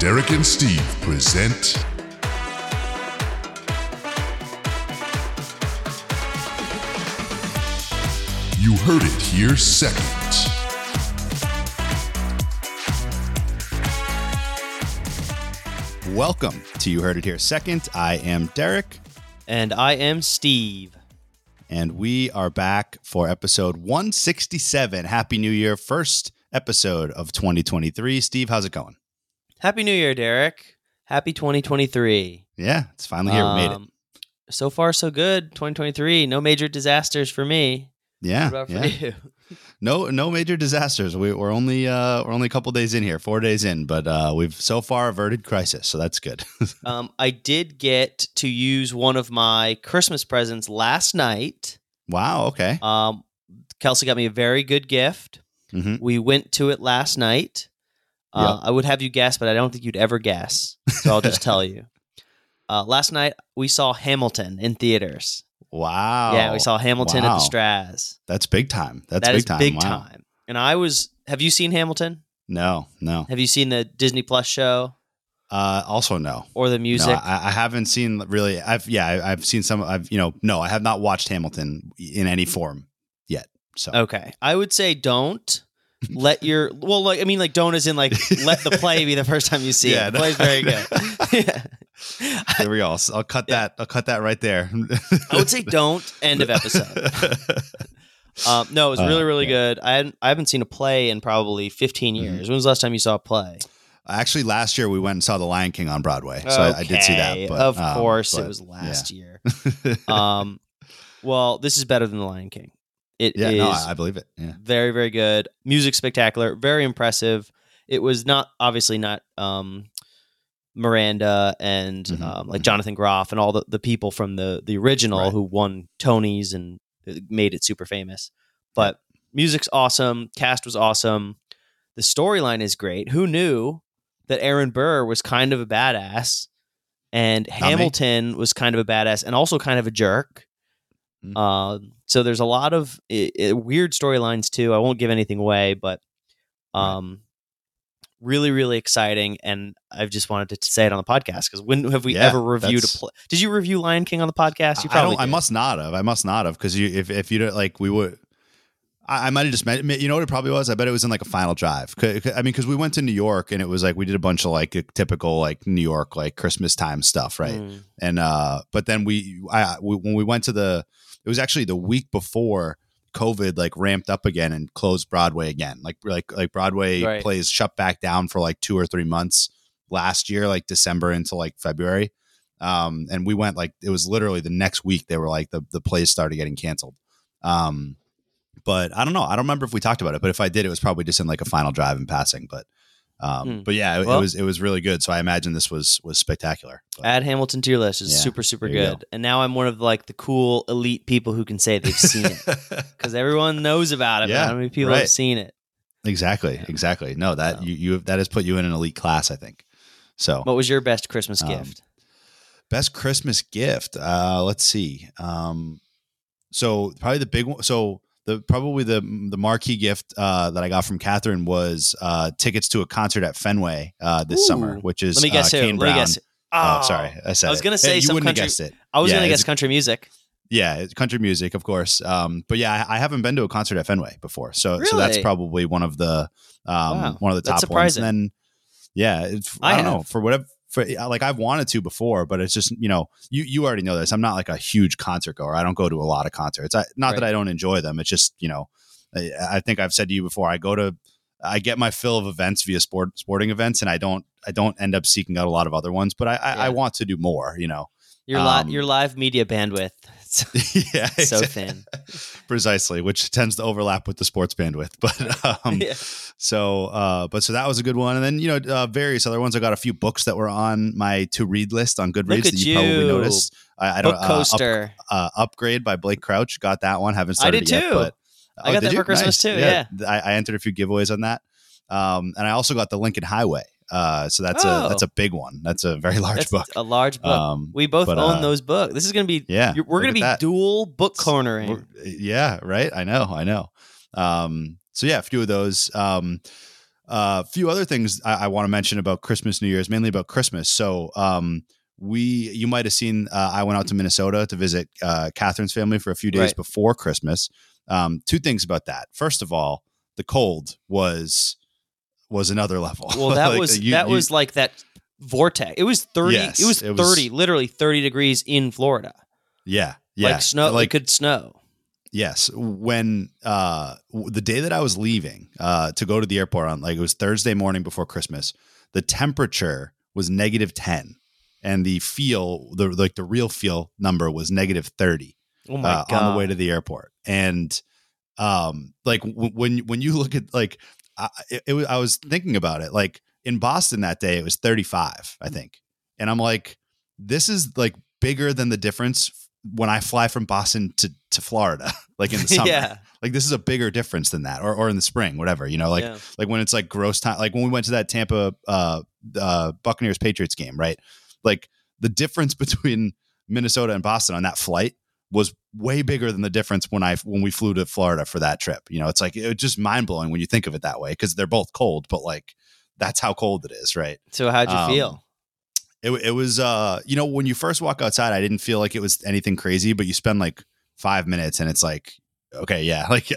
Derek and Steve present. You heard it here second. Welcome to You Heard It Here Second. I am Derek, And I am Steve. and we are back for episode 167. Happy New Year. First episode of 2023. Steve, how's it going? Happy New Year, Derek. Happy 2023. Yeah, it's finally here. we made it. Um, So far, so good. 2023. No major disasters for me. Yeah. What about yeah. for you? No, no major disasters. We, we're only uh, we're only a couple days in here, four days in, but uh, we've so far averted crisis, so that's good. Um, I did get to use one of my Christmas presents last night. wow. Okay. Um, Kelsey got me a very good gift. hmm We went to it last night. Uh, I would have you guess, but I don't think you'd ever guess. So I'll just tell you. Uh, last night we saw Hamilton in theaters. Wow. yeah, we saw Hamilton at the Straz. That's big time. That's That big time. big Wow. time. And I was. Have you seen Hamilton? No, no. Have you seen the Disney Plus show Uh, also no. or the music? No, I, I haven't seen really. I've yeah, I, I've seen some. I've you know, no, I have not watched Hamilton in any form yet. So okay, I would say don't let your. Well, like I mean, like don't as in like let the play be the first time you see Yeah, it. The no. play's very good. yeah. there we go. I'll, I'll cut Yeah. that. I'll cut that right there. I would say don't. End of episode. Um, no, it was Uh, really, really yeah. good. I hadn't, I haven't seen a play in probably 15 Mhm. years. When was the last time you saw a play? Actually, last year we went and saw The Lion King on Broadway, so I, I did see that. But, of um, course, but, it was last year. Um, well, this is better than The Lion King. It is yeah, no, I, believe it. Yeah, very, very good. Music spectacular, very impressive. It was not obviously not um, Miranda and Mhm, um, like mhm. Jonathan Groff and all the, the people from the the original Right. who won Tonys and made it super famous. But music's awesome. Cast was awesome. The storyline is great. Who knew that Aaron Burr was kind of a badass and me. Hamilton was kind of a badass and also kind of a jerk. Mm. Uh, so there's a lot of i i weird storylines too. I won't give anything away, but Right. um, really, really exciting. And I've just wanted to say it on the podcast because when have we Yeah, ever reviewed a play? Did you review Lion King on the podcast? You I probably don't. I must not have. I must not have because you, if if you don't like, we would. I, I might have just met. You know what it probably was? I bet it was in like a final drive. I mean, because we went to New York and it was like we did a bunch of like typical like New York like Christmas time stuff, right? Mm. and uh but then we i we, when we went to the it was actually the week before covid like ramped up again and closed broadway again. Like like like broadway Right. plays shut back down for like two or three months last year like december into like february. Um and we went like it was literally the next week they were like the the plays started getting canceled. Um but i don't know. I don't remember if we talked about it but if i did it was probably just in like a final drive in passing but um Hmm. but yeah it, Well- it was it was really good so i imagine this was was spectacular But- Add Hamilton to your list. It's Yeah, super, super you go. good. And now I'm one of like the cool elite people who can say they've seen it because everyone knows about it. Yeah, how many people right. have seen it? Exactly, Yeah. exactly. No, that So- you you that has put you in an elite class, I think. So What was your best Christmas Um, gift? best Christmas gift. Uh, let's see. Um, so probably the big one. So the probably the the marquee gift uh, that I got from Catherine was uh, tickets to a concert at Fenway uh, this Ooh. summer, which is Let me guess uh, who. Kane Let me guess. Oh, sorry, I said. I was gonna say you some wouldn't country- have guessed it. I was Yeah, gonna guess country music. Yeah, it's country music, of course. Um, but yeah, I, I haven't been to a concert at Fenway before, so so that's probably one of the um, Wow, one of the top ones. And then yeah, it's, I I, don't know for whatever. For, like I've wanted to before, but it's just you know you you already know this. I'm not like a huge concert goer. I don't go to a lot of concerts. I, not that I don't enjoy them. It's just you know I, I think I've said to you before. I go to I get my fill of events via sport sporting events, and I don't I don't end up seeking out a lot of other ones. But I I, I want to do more. You know. Your Um, li- your live media bandwidth. Yeah, so thin. precisely which tends to overlap with the sports bandwidth but um Yeah. so uh but so that was a good one and then you know uh, various other ones i got a few books that were on my to read list on goodreads that at you, probably noticed i, I don't Book uh, up- coaster. uh, upgrade by blake crouch got that one haven't started I did yet too. but I got that for? Christmas Nice. too, yeah. I, I entered a few giveaways on that um and i also got the lincoln highway uh so that's Oh. a that's a big one that's a very large That's book a large book. um we both but, own uh, those books. This is gonna be yeah we're gonna be that. dual book cornering. Yeah, right. I know. I know. Um, so yeah, a few of those. Um, a few other things I, I want to mention about Christmas, New Year's, mainly about Christmas. So, um, we you might have seen uh, I went out to Minnesota to visit uh, Catherine's family for a few days Right. before Christmas. Um, two things about that. First of all, the cold was was another level. Well, that Like, was you- that you- was like that vortex. It was thirty. Yes, it was it was- thirty, literally thirty degrees in Florida. yeah yeah Like snow. like it could snow. Yes, when uh the day that I was leaving uh to go to the airport on like it was Thursday morning before Christmas, the temperature was negative 10 and the feel the like the real feel number was negative 30 Oh my uh, god! on the way to the airport. And um like w- when when you look at like I, it, it was, I was thinking about it like in Boston that day it was 35 I think. And I'm like this is like bigger than the difference when I fly from Boston to to Florida like in the summer. yeah, Like this is a bigger difference than that or or in the spring whatever, you know, like yeah. like when it's like gross time like when we went to that Tampa uh uh Buccaneers Patriots game, right? Like the difference between Minnesota and Boston on that flight was way bigger than the difference when I when we flew to Florida for that trip. You know, it's like it's just mind blowing when you think of it that way because they're both cold, but like that's how cold it is, right? So how'd you Um, feel? It it was uh you know when you first walk outside, I didn't feel like it was anything crazy, but you spend like five minutes and it's like okay, yeah, like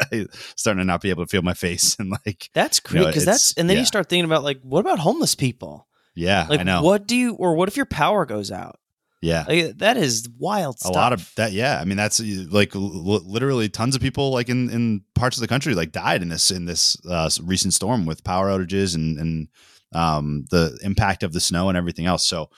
starting to not be able to feel my face and like That's you know, because that's and then yeah. you start thinking about like what about homeless people? yeah, Like I know, what do you or what if your power goes out? Yeah. Like, that is wild stuff. a lot of that yeah i mean that's like l- literally tons of people like in in parts of the country like died in this in this uh, recent storm with power outages and and um the impact of the snow and everything else so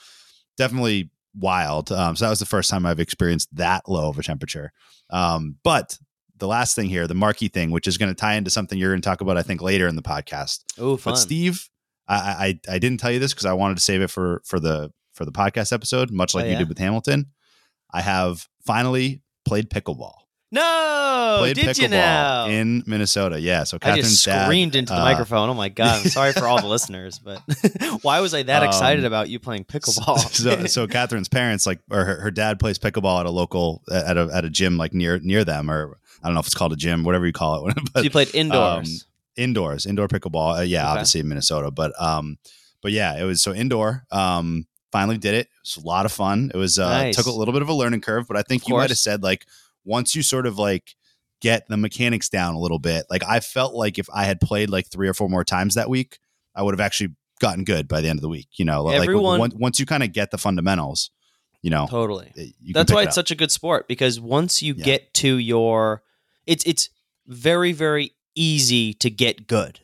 definitely wild um so that was the first time i've experienced that low of a temperature um but the last thing here the marquee thing which is going to tie into something you're going to talk about i think later in the podcast oh, fun. but Steve, I, I I didn't tell you this because I wanted to save it for for the for the podcast episode, much like Oh, you did with Hamilton. I have finally played pickleball. no, played did you pickleball now? in Minnesota. Yeah, so I Catherine's just dad, screamed into the uh, microphone. Oh my god! I'm sorry for all the listeners, but why was I that excited Um, about you playing pickleball? so, so Catherine's parents like or her, her dad plays pickleball at a local at a at a gym like near near them or I don't know if it's called a gym, whatever you call it. So you played indoors. indoors, indoor pickleball. Uh, yeah, Okay. obviously in Minnesota, but um, but yeah, it was so indoor. Um, finally did it. It was a lot of fun. It was uh, Nice. took a little bit of a learning curve, but I think Of you might have said like once you sort of like get the mechanics down a little bit, like I felt like if I had played like three or four more times that week, I would have actually gotten good by the end of the week. You know, like Everyone- once, once you kind of get the fundamentals, you know, totally. it- you That's why it it's such a good sport because once you Yeah. get to your, it's it's very very easy to get good,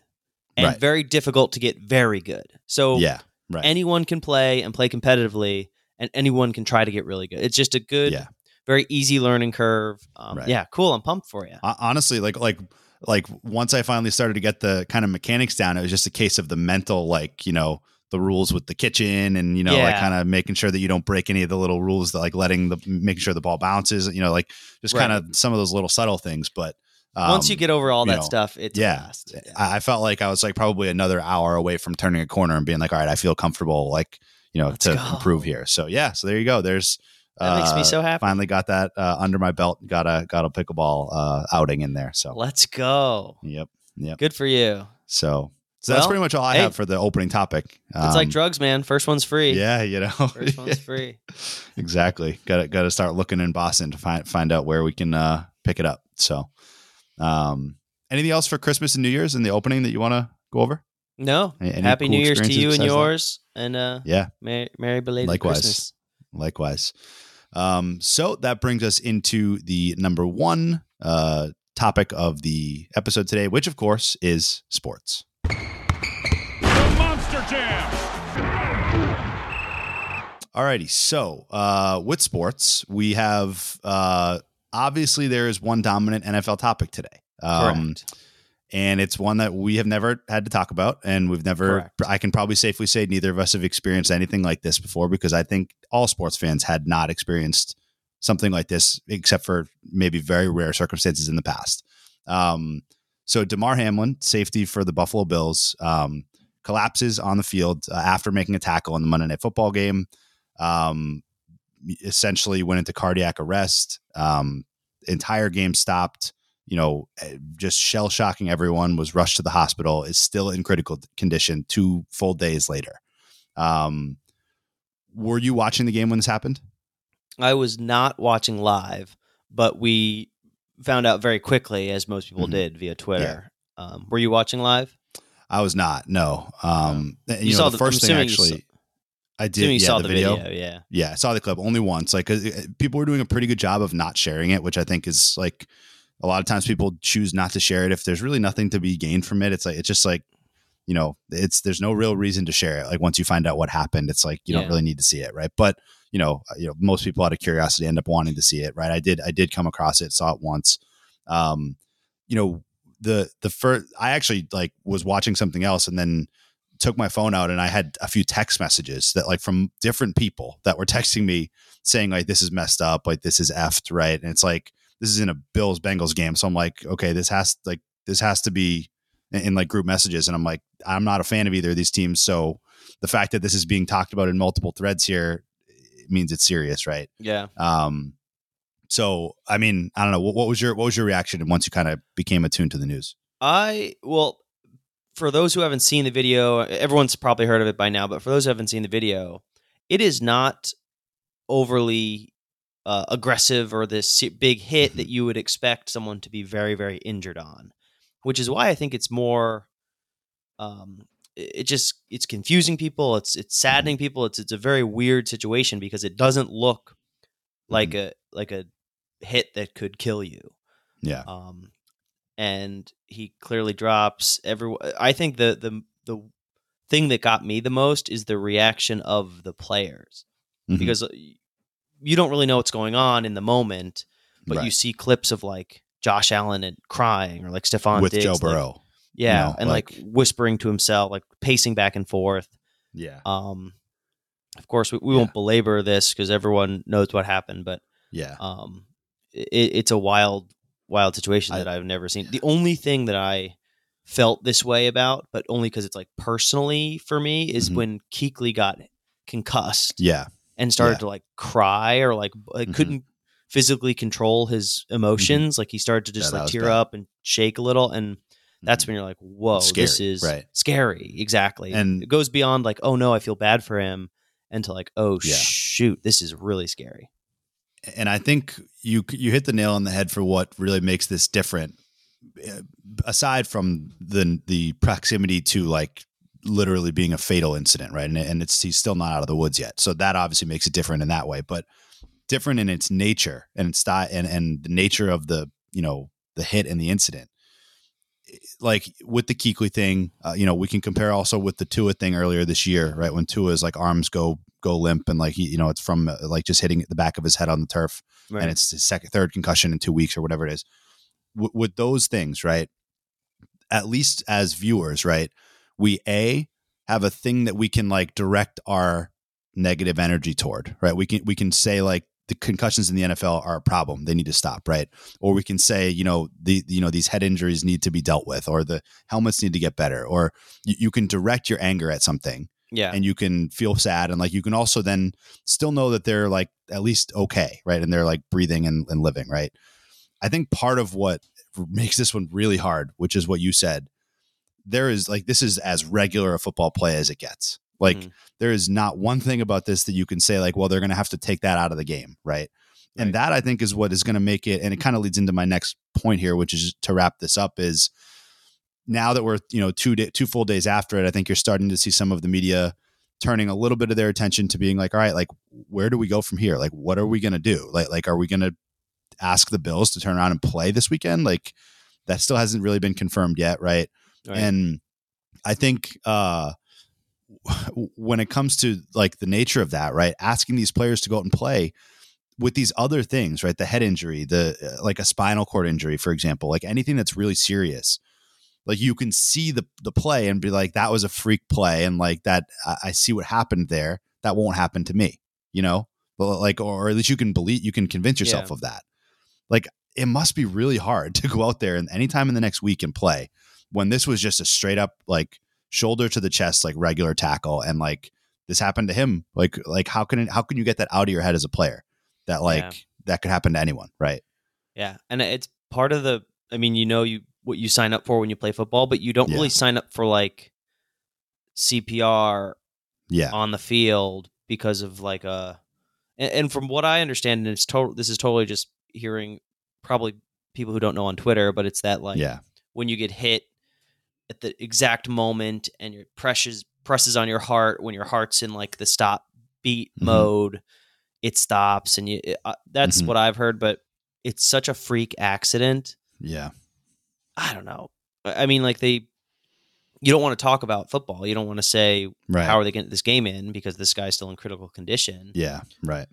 and Right. very difficult to get very good. So yeah, right. anyone can play and play competitively, and anyone can try to get really good. It's just a good, Yeah. very easy learning curve. Um, Right. Yeah, cool. I'm pumped for you. Hon- honestly like like like once i finally started to get the kind of mechanics down it was just a case of the mental like you know the rules with the kitchen and you know like kind of making sure that you don't break any of the little rules that like letting the making sure the ball bounces you know like just Right. kind of some of those little subtle things but um, Once you get over all that know, stuff, it's yeah. fast. I, I felt like i was like probably another hour away from turning a corner and being like all right i feel comfortable like you know Let's to go. improve here so yeah so there you go there's That makes me uh, so happy. finally got that uh, under my belt got a got a pickleball uh, outing in there so Let's go. Yep. Yep. Good for you. So, so that's pretty much all I hey. have for the opening topic. It's like Um, drugs, man. First one's free. Yeah, you know, First one's free. exactly. Got to got to start looking in Boston to find find out where we can uh, pick it up. So, um, anything else for Christmas and New Year's in the opening that you want to go over? No. Any- any Happy cool New Year's to you and besides that? yours. And uh Yeah, Merry, Merry belated Likewise. Christmas. likewise. Um, so that brings us into the number one uh, topic of the episode today, which of course is sports. The Monster Jam. Alrighty, so uh, with sports, we have uh, obviously there is one dominant NFL topic today, um, Correct. and it's one that we have never had to talk about, and we've never. Correct. I can probably safely say neither of us have experienced anything like this before because I think all sports fans had not experienced something like this, except for maybe very rare circumstances in the past. Um, so Damar Hamlin, safety for the Buffalo Bills, um, collapses on the field uh, after making a tackle in the Monday Night Football game um, essentially went into cardiac arrest. Um, entire game stopped. you know, eh, just shell shocking everyone, was rushed to the hospital, is still in critical condition two full days later. Um, were you watching the game when this happened? I was not watching live, but we found out very quickly, as most people Mhm. did via Twitter. Um, were you watching live? I was not. No. Um, and, you, You know, saw the the- first thing assuming you saw- actually, I did. Assuming you yeah, saw the, the, video. video. Yeah. Yeah, I saw the clip only once. Like, 'cause, uh, people were doing a pretty good job of not sharing it, which I think is like a lot of times people choose not to share it if there's really nothing to be gained from it. It's like it's just like you know, it's there's no real reason to share it. Like once you find out what happened, it's like you Yeah. don't really need to see it, right? But you know, uh, you know, most people out of curiosity end up wanting to see it, right? I did, I did come across it, saw it once. Um, you know, the the first, I actually like was watching something else and then took my phone out and I had a few text messages that like from different people that were texting me saying like this is messed up, like this is effed, right? And it's like this is in a Bills Bengals game, so I'm like, okay, this has like this has to be in, in like group messages, and I'm like, I'm not a fan of either of these teams, so the fact that this is being talked about in multiple threads here it means it's serious, right? Yeah. Um, so I mean, I don't know what, what was your what was your reaction once you kind of became attuned to the news? I well, for those who haven't seen the video, everyone's probably heard of it by now. But for those who haven't seen the video, it is not overly uh, aggressive or this big hit that you would expect someone to be very very injured on, which is why I think it's more. Um, it just it's confusing people. It's it's saddening people. It's it's a very weird situation because it doesn't look like a like a hit that could kill you. Yeah, um, and he clearly drops every. I think the the the thing that got me the most is the reaction of the players Mhm. because uh, you don't really know what's going on in the moment, but you see clips of like Josh Allen and crying or like Stefon with Diggs, Joe like- Burrow. yeah, know, and like, whispering to himself, like pacing back and forth. yeah, Um, of course, we, we Yeah. won't belabor this because everyone knows what happened, but yeah, um, it, it's a wild, wild situation I- that I've never seen. The only thing that I felt this way about, but only because it's like personally for me, is Mhm. when Kuechly got concussed yeah, and started Yeah. to like cry or like, like Mhm. couldn't physically control his emotions. Like he started to just Yeah, like tear bad. up and shake a little, and that's Mhm. when you're like, "Whoa, this is right. scary." Exactly, And- it goes beyond like, "Oh no, I feel bad for him," and to like, "Oh Yeah. shoot, this is really scary." And I think you you hit the nail on the head for what really makes this different. Uh, Aside from the the proximity to like literally being a fatal incident, right? And, and it's he's still not out of the woods yet, so that obviously makes it different in that way. But different in its nature and its style and and the nature of the you know the hit and the incident. Like with the Kuechly thing, uh, you know, we can compare also with the Tua thing earlier this year, right? When Tua's like arms go go limp and like he, you know, it's from uh, like just hitting the back of his head on the turf Right. and it's his second, third concussion in two weeks or whatever it is. W- with those things, right? At least as viewers, right? We a have a thing that we can like direct our negative energy toward, right? We can we can say like the concussions in the NFL are a problem; they need to stop, right? Or we can say, you know, the you know these head injuries need to be dealt with, or the helmets need to get better, or you, you can direct your anger at something yeah, and you can feel sad and like you can also then still know that they're like at least okay right and they're like breathing and, and living right i think part of what makes this one really hard which is what you said there is like this is as regular a football play as it gets like Mhm. there is not one thing about this that you can say like well they're going to have to take that out of the game right and Right. that i think is what is going to make it and it kind of leads into my next point here which is to wrap this up is now that we're you know two day, two full days after it, I think you're starting to see some of the media turning a little bit of their attention to being like, all right, like where do we go from here? Like, what are we going to do? Like, like are we going to ask the Bills to turn around and play this weekend? Like, that still hasn't really been confirmed yet, right? Right. And I think uh, when it comes to like the nature of that, right, asking these players to go out and play with these other things, right, the head injury, the uh, like a spinal cord injury, for example, like anything that's really serious like you can see the the play and be like that was a freak play and like that I, I see what happened there. That won't happen to me you know? But like or at least you can believe you can convince yourself Yeah. of that. Like it must be really hard to go out there and anytime in the next week and play when this was just a straight up like shoulder to the chest like regular tackle and like this happened to him like like how can it, how can you get that out of your head as a player? That like Yeah. that could happen to anyone right? Yeah, and it's part of the I mean, you know you what you sign up for when you play football, but you don't Yeah. really sign up for like CPR Yeah. on the field because of like a and, and from what I understand, and it's total this is totally just hearing probably people who don't know on Twitter, but it's that like yeah. when you get hit at the exact moment and your presses presses on your heart when your heart's in like the stop beat Mhm. mode it stops and you it, uh, that's Mhm. what i've heard but it's such a freak accident Yeah. I don't know i mean like they you don't want to talk about football you don't want to say Right. how are they getting this game in because this guy's still in critical condition yeah. Right.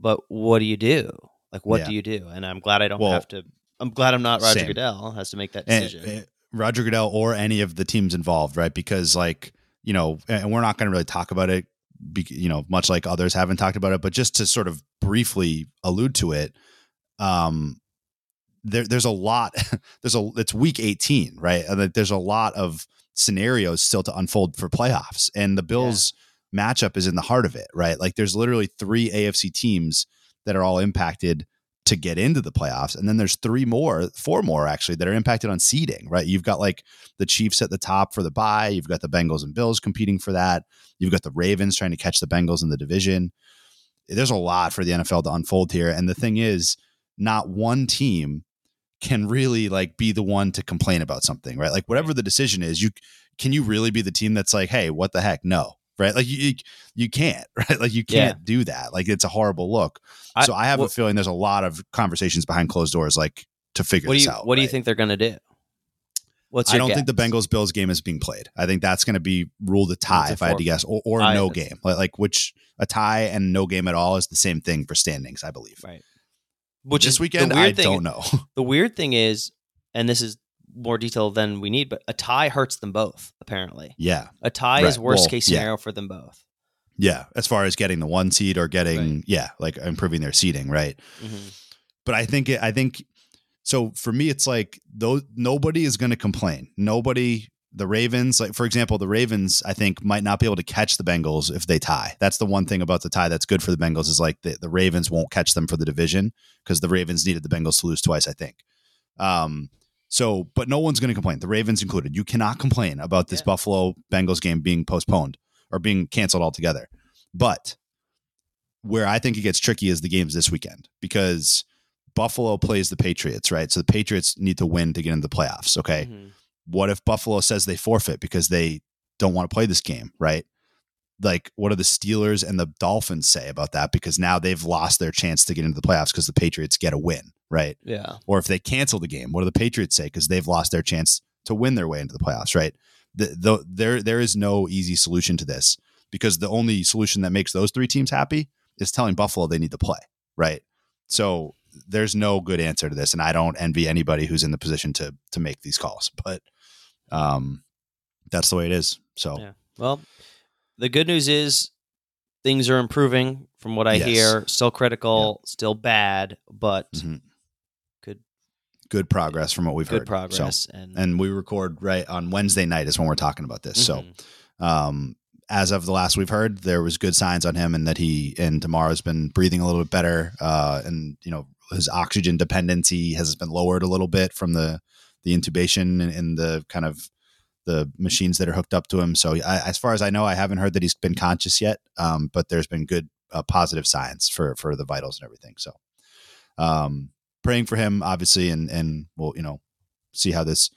but what do you do like what Yeah. do you do and i'm glad i don't Well, have to i'm glad i'm not roger same. goodell has to make that And- decision and Roger Goodell or any of the teams involved, right? Because like you know, and we're not going to really talk about it, be, you know, much like others haven't talked about it, but just to sort of briefly allude to it, um, there there's a lot. There's a it's week 18, right? And there's a lot of scenarios still to unfold for playoffs, and the Bills matchup is in the heart of it, right? Like there's literally three AFC teams that are all impacted to get into the playoffs. And then there's three more, four more actually, that are impacted on seeding, right? You've got like the Chiefs at the top for the bye. You've got the Bengals and Bills competing for that. You've got the Ravens trying to catch the Bengals in the division. There's a lot for the NFL to unfold here. And the thing is, not one team can really like be the one to complain about something, right? Like whatever the decision is, you can you really be the team that's like, hey, what the heck? No. Right. Like you, you, can't, right? Like you can't do that. Like it's a horrible look. I- so I have what- a feeling there's a lot of conversations behind closed doors, like to figure what do you out. what do you think they're gonna do what's I don't think the? Bengals Bills game is being played. I think that's going to be ruled a tie, if I had to guess, or, or I- no game. Like, like which a tie and no game at all is the same thing for standings, I believe. right which this is weekend, I thing, don't know. the weird thing is and this is more detail than we need but a tie hurts them both apparently yeah, a tie is worst Well, case yeah. scenario for them both yeah. As far as getting the one seed or getting, Right. yeah, like improving their seeding, right? Mhm. but I think it, I think so for me it's like though nobody is going to complain. Nobody the Ravens like for example the Ravens I think might not be able to catch the Bengals if they tie. That's the one thing about the tie that's good for the Bengals is like the, the Ravens won't catch them for the division because the Ravens needed the Bengals to lose twice I think. Um so but no one's going to complain. The Ravens included. You cannot complain about this Yeah. Buffalo Bengals game being postponed or being canceled altogether. But where I think it gets tricky is the games this weekend because Buffalo plays the Patriots, right? So the Patriots need to win to get into the playoffs. Okay. Mhm. What if Buffalo says they forfeit because they don't want to play this game, right? Like, what do the Steelers and the Dolphins say about that? Because now they've lost their chance to get into the playoffs because the Patriots get a win, right? yeah Or if they cancel the game, what do the Patriots say? Because they've lost their chance to win their way into the playoffs, right? The, the, there, there is no easy solution to this because the only solution that makes those three teams happy is telling Buffalo they need to play, right? So there's no good answer to this, and I don't envy anybody who's in the position to to make these calls, but um, that's the way it is. So Yeah. well the good news is things are improving from what i Yes. hear still critical still bad but Mhm. good good progress from what we've good heard. progress So, and and we record right on Wednesday night is when we're talking about this. So Mhm. um, as of the last we've heard, there was good signs on him, and that he and tomorrow's been breathing a little bit better, uh, and you know his oxygen dependency has been lowered a little bit from the the intubation and, and the kind of the machines that are hooked up to him. So I, as far as I know, I haven't heard that he's been conscious yet, um, but there's been good uh, positive signs for for the vitals and everything. So um, praying for him, obviously, and and we'll you know see how this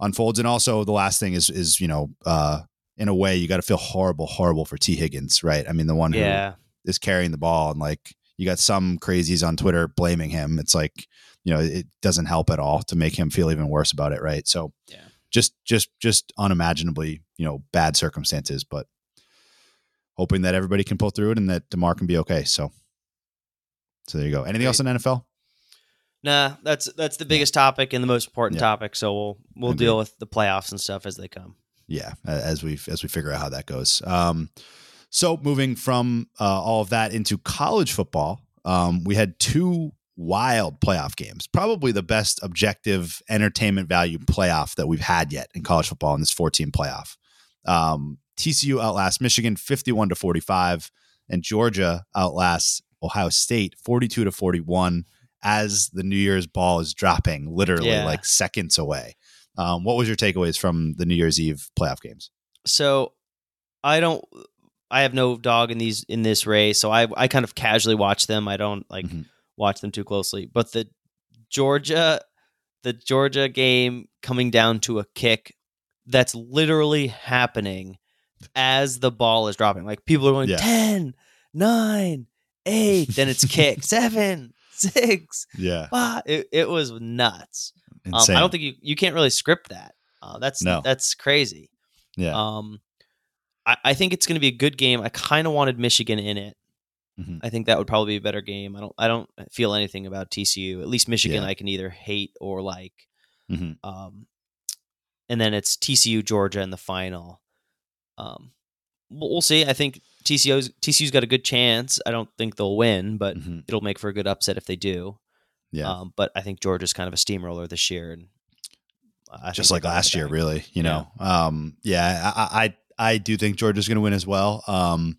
unfolds. And also the last thing is is you know uh, in a way you got to feel horrible, horrible for Tee Higgins, right? I mean the one who yeah is carrying the ball and like you got some crazies on Twitter blaming him. It's like, you know, it doesn't help at all to make him feel even worse about it, right? So Yeah. just just just unimaginably, you know, bad circumstances, but hoping that everybody can pull through it and that Damar can be okay. So so there you go. Anything else in NFL? Nah, that's that's the biggest topic and the most important Yeah. topic. So we'll we'll Agreed. deal with the playoffs and stuff as they come. yeah as we as we figure out how that goes um so moving from uh, all of that into college football um we had two wild playoff games probably the best objective entertainment value playoff that we've had yet in college football in this 14 playoff um tcu outlasts michigan 51 to 45 and georgia outlasts ohio state 42 to 41 as the New Year's ball is dropping, literally Yeah. like seconds away. Um, what was your takeaways from the New Year's Eve playoff games? So I don't. I have no dog in these in this race, so I I kind of casually watch them. I don't like Mhm. watch them too closely. But the Georgia, the Georgia game coming down to a kick that's literally happening as the ball is dropping. Like people are going Yeah. 10, 9, 8, then it's kick, 7, 6, Yeah, 5. It, it was nuts. Um. I don't think you, you can't really script that. Uh, that's No. that's crazy. yeah, Um, I, I think it's going to be a good game. I kind of wanted Michigan in it. Mhm. I think that would probably be a better game. I don't. I don't feel anything about TCU. At least Michigan, Yeah. I can either hate or like. Mhm. Um, and then it's TCU Georgia in the final. Um, we'll, we'll see. I think TCU's TCU's got a good chance. I don't think they'll win, but Mhm. it'll make for a good upset if they do. yeah. Um, but I think Georgia's kind of a steamroller this year, and I just like last year, really. You know, um, yeah, I, I I do think Georgia's going to win as well. Um,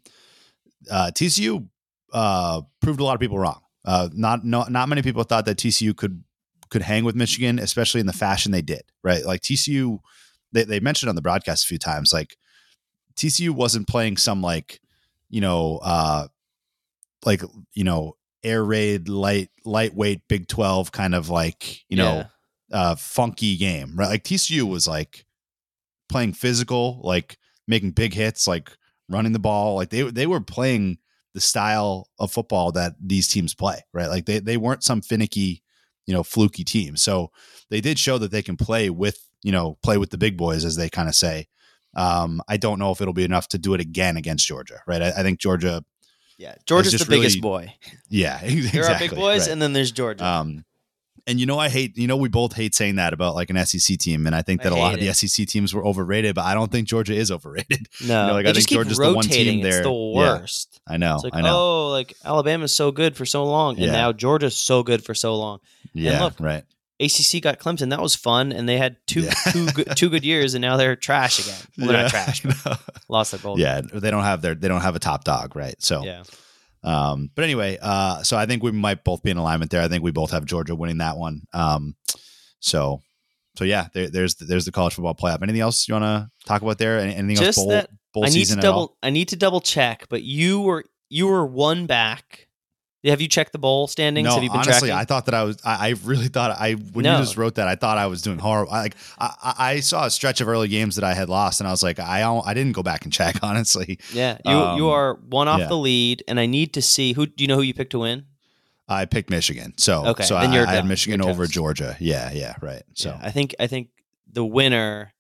uh, TCU uh, proved a lot of people wrong. Uh, not no, not many people thought that TCU could could hang with Michigan, especially in the fashion they did. Right, like TCU, they they mentioned on the broadcast a few times, like TCU wasn't playing some like you know uh, like you know air raid light lightweight Big Twelve kind of like you know Yeah. uh funky game, right? Like TCU was like playing physical, like making big hits, like running the ball. Like they they were playing the style of football that these teams play, right? Like they they weren't some finicky, you know, fluky team. So they did show that they can play with, you know, play with the big boys as they kind of say. Um, I don't know if it'll be enough to do it again against Georgia, right? I, I think Georgia, Yeah, Georgia's the just biggest boy. yeah, exactly. There are big boys, right. and then there's Georgia. Um, and you know, I hate, you know, we both hate saying that about like an SEC team. And I think that a lot of the. SEC teams were overrated, but I don't think Georgia is overrated. no, know, like, I think Georgia's the one rotating. team It's there- the yeah. worst. I know. It's like, I know. oh, like Alabama's so good for so long, and Yeah. now Georgia's so good for so long. yeah. look, right. ACC got Clemson. That was fun, and they had two Yeah. two good, two good years, and now they're trash again. Well, they're not trash. But lost their gold. yeah. They don't have their, they don't have a top dog. Right. So, yeah. Um, but anyway, uh, so I think we might both be in alignment there. I think we both have Georgia winning that one. Um, so, so yeah, there, there's, there's the college football playoff. Anything else you want to talk about there? Anything Just else bowl, that bowl I need to season at all? double. I need to double check, but you were you were one back. Have you checked the bowl standings? No, Have you been honestly, tracking? I thought that I was. I, I really thought I when No. you just wrote that, I thought I was doing horrible. I, like I, I saw a stretch of early games that I had lost, and I was like, I I didn't go back and check. Honestly, yeah, you Um, you are one off yeah. the lead, and I need to see who. Do you know who you picked to win? I picked Michigan, so Okay, so I, I had. Michigan You're over toast. Georgia. Yeah, yeah, right. So Yeah, I think I think the winner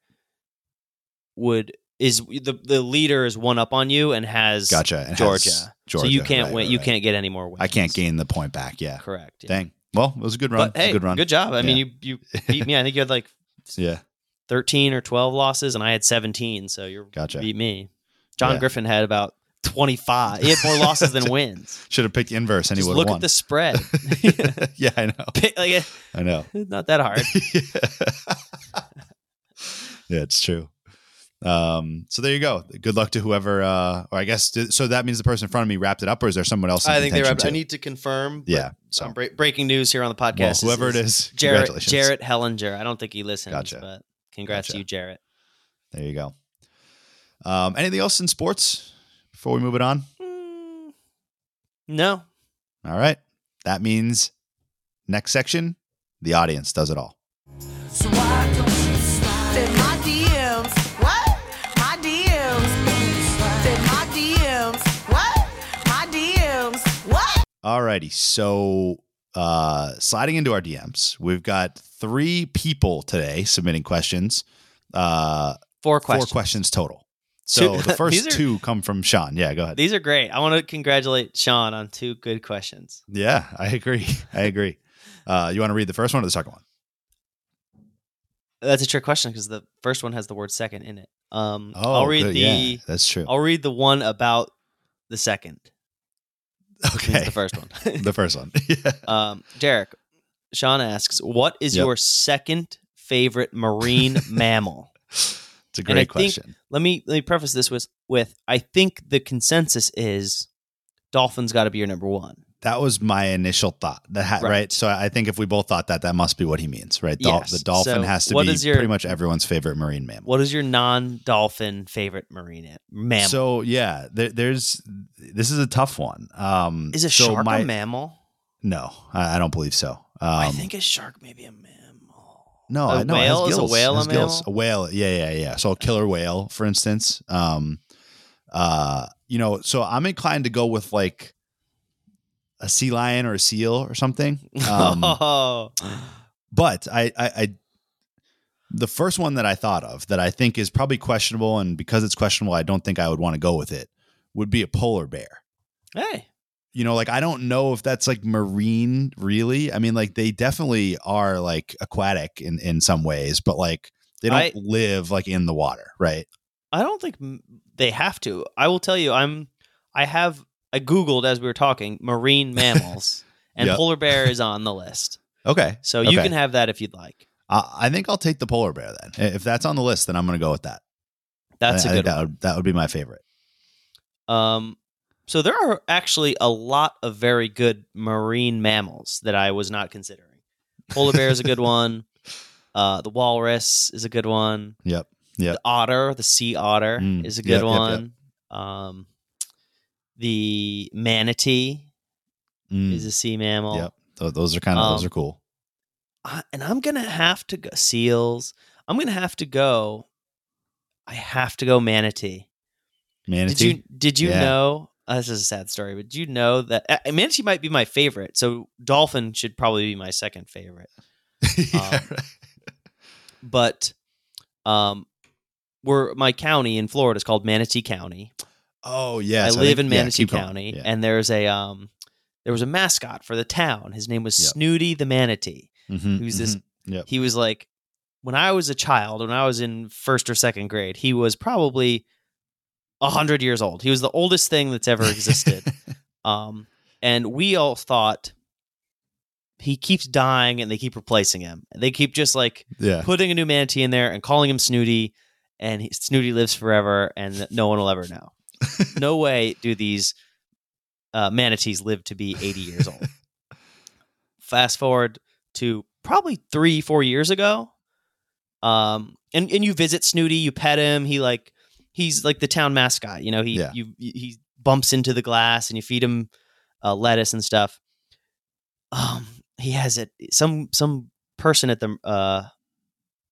would is the the leader is one up on you and has gotcha. It has Georgia. Georgia. So you can't right, win. right, You right. can't get any more wins. I can't gain the point back. Yeah, Correct. yeah. dang. Well, it was a good run. But hey, good run. job. I mean, you you beat me. I think you had like Yeah, thirteen or twelve losses, and I had seventeen. So you're Gotcha. beat me. John Yeah. Griffin had about twenty five. He had more losses than wins. should have picked the inverse, and he would look have won. at the spread. yeah, I know. Pick- like, I know. not that hard. yeah, it's true. Um, so there you go. Good luck to whoever. Uh, or I guess did, so. That means the person in front of me wrapped it up, or is there someone else? In I think they. contention Were, I need to confirm. Yeah. So some bre- breaking news here on the podcast. well, is- whoever it is is, Jarrett. Jarrett Hellinger. I don't think he listens, Gotcha. but congrats Gotcha. to you, Jarrett. There you go. Um, anything else in sports before we move it on? Mm, no, All right. That means next section, the audience does it all. So Alrighty. So uh sliding into our DMs, we've got three people today submitting questions. Uh four questions. four questions total. So Two- the first are- two come from Sean. Yeah, go ahead. These are great. I want to congratulate Sean on two good questions. yeah, I agree. I agree. Uh you want to read the first one or the second one? That's a trick question because the first one has the word second in it. Um, Oh, I'll read good. the yeah, that's true. I'll read the one about the second. Okay. The first one. the first one. yeah. um, Derek, Sean asks, "What is Yep. your second favorite marine mammal?" It's a great think- question. Let me let me preface this with with I think the consensus is dolphins got to be your number one. That was my initial thought. That ha- right. Right. So I think if we both thought that, that must be what he means, right? Dol- Yes. The dolphin So has to be your- pretty much everyone's favorite marine mammal. What is your non-dolphin favorite marine mammal? So yeah, there, there's this is a tough one. Um, is a so shark my- a mammal? No, I, I don't believe so. Um, I think a shark may be a mammal. no, a I know it has whale? Is a whale a mammal? A whale, yeah, yeah, yeah. So a killer whale, for instance. Um, uh, you know, so I'm inclined to go with like a sea lion or a seal or something. Um, oh, but I, I, I, the first one that I thought of that I think is probably questionable, and because it's questionable, I don't think I would want to go with it. Would be a polar bear. hey, You know, like I don't know if that's like marine, really. I mean, like they definitely are like aquatic in in some ways, but like they don't I- live like in the water, right? I don't think they have to. I will tell you, I'm. I have. I googled as we were talking marine mammals, and Yep. polar bear is on the list. Okay, So you Okay. can have that if you'd like. I I think I'll take the polar bear then. If that's on the list, then I'm going to go with that. That's I- a I good one. that would, that would be my favorite. Um, so there are actually a lot of very good marine mammals that I was not considering. Polar bear is a good one. Uh, the walrus is a good one. Yep. Yep. The otter, the sea otter, Mm, is a yep, good yep, yep. one. Um, the manatee Mm, is a sea mammal. Yep. Th- those are kind of those Um, are cool. I, and I'm gonna have to go seals. I'm gonna have to go. I have to go manatee. Manatee. Did you did you Yeah. know? Uh, this is a sad story, but did you know that uh, manatee might be my favorite? So dolphin should probably be my second favorite. Yeah, um, right. But um, we're my county in Florida is called Manatee County. Oh yes, I live think- in Manatee going. County, Yeah. and there's a um, there was a mascot for the town. His name was Yep. Snooty the Manatee. Mhm, Who's this? mhm. Yep. He was like, when I was a child, when I was in first or second grade, he was probably a hundred years old. He was the oldest thing that's ever existed. um, and we all thought he keeps dying, and they keep replacing him. They keep just like yeah. putting a new manatee in there and calling him Snooty, and he, Snooty lives forever, and no one will ever know. no way do these uh, manatees live to be 80 years old. Fast forward to probably three, four years ago. Um, and, and you visit Snooty, you pet him. He like, he's like the town mascot. You know, he, Yeah. you, he bumps into the glass and you feed him uh, lettuce and stuff. Um, he has it. Some, some person at the, uh,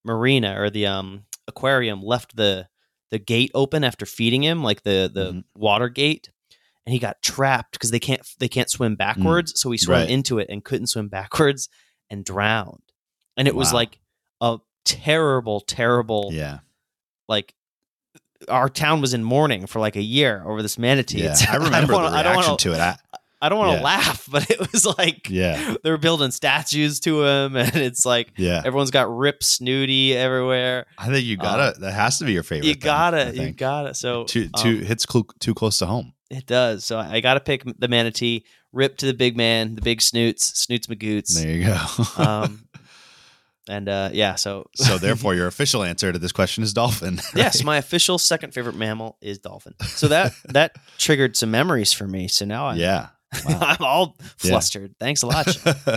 marina or the, um, aquarium left the, the gate open after feeding him, like the, the Mhm. water gate and he got trapped because they can't they can't swim backwards. So he swam Mm. Right. into it and couldn't swim backwards and drowned. And it was like a terrible, terrible Yeah. like our town was in mourning for like a year over this manatee. Yeah. I remember wanna, the I reaction wanna, to it. I, I don't want to Yeah. laugh, but it was like yeah. they were building statues to him, and it's like Yeah. everyone's got rip snooty everywhere. I think you gotta. that has to be your favorite. You gotta, you gotta. So Too um, hits cl- too close to home. It does. So I got to pick the manatee. Rip to the big man, the big snoots, snoots magoots. There you go. um, and uh, yeah, so so therefore, your official answer to this question is dolphin. yes, my official second favorite mammal is dolphin. So that that triggered some memories for me. So now I'm yeah. I'm all flustered. Thanks a lot. All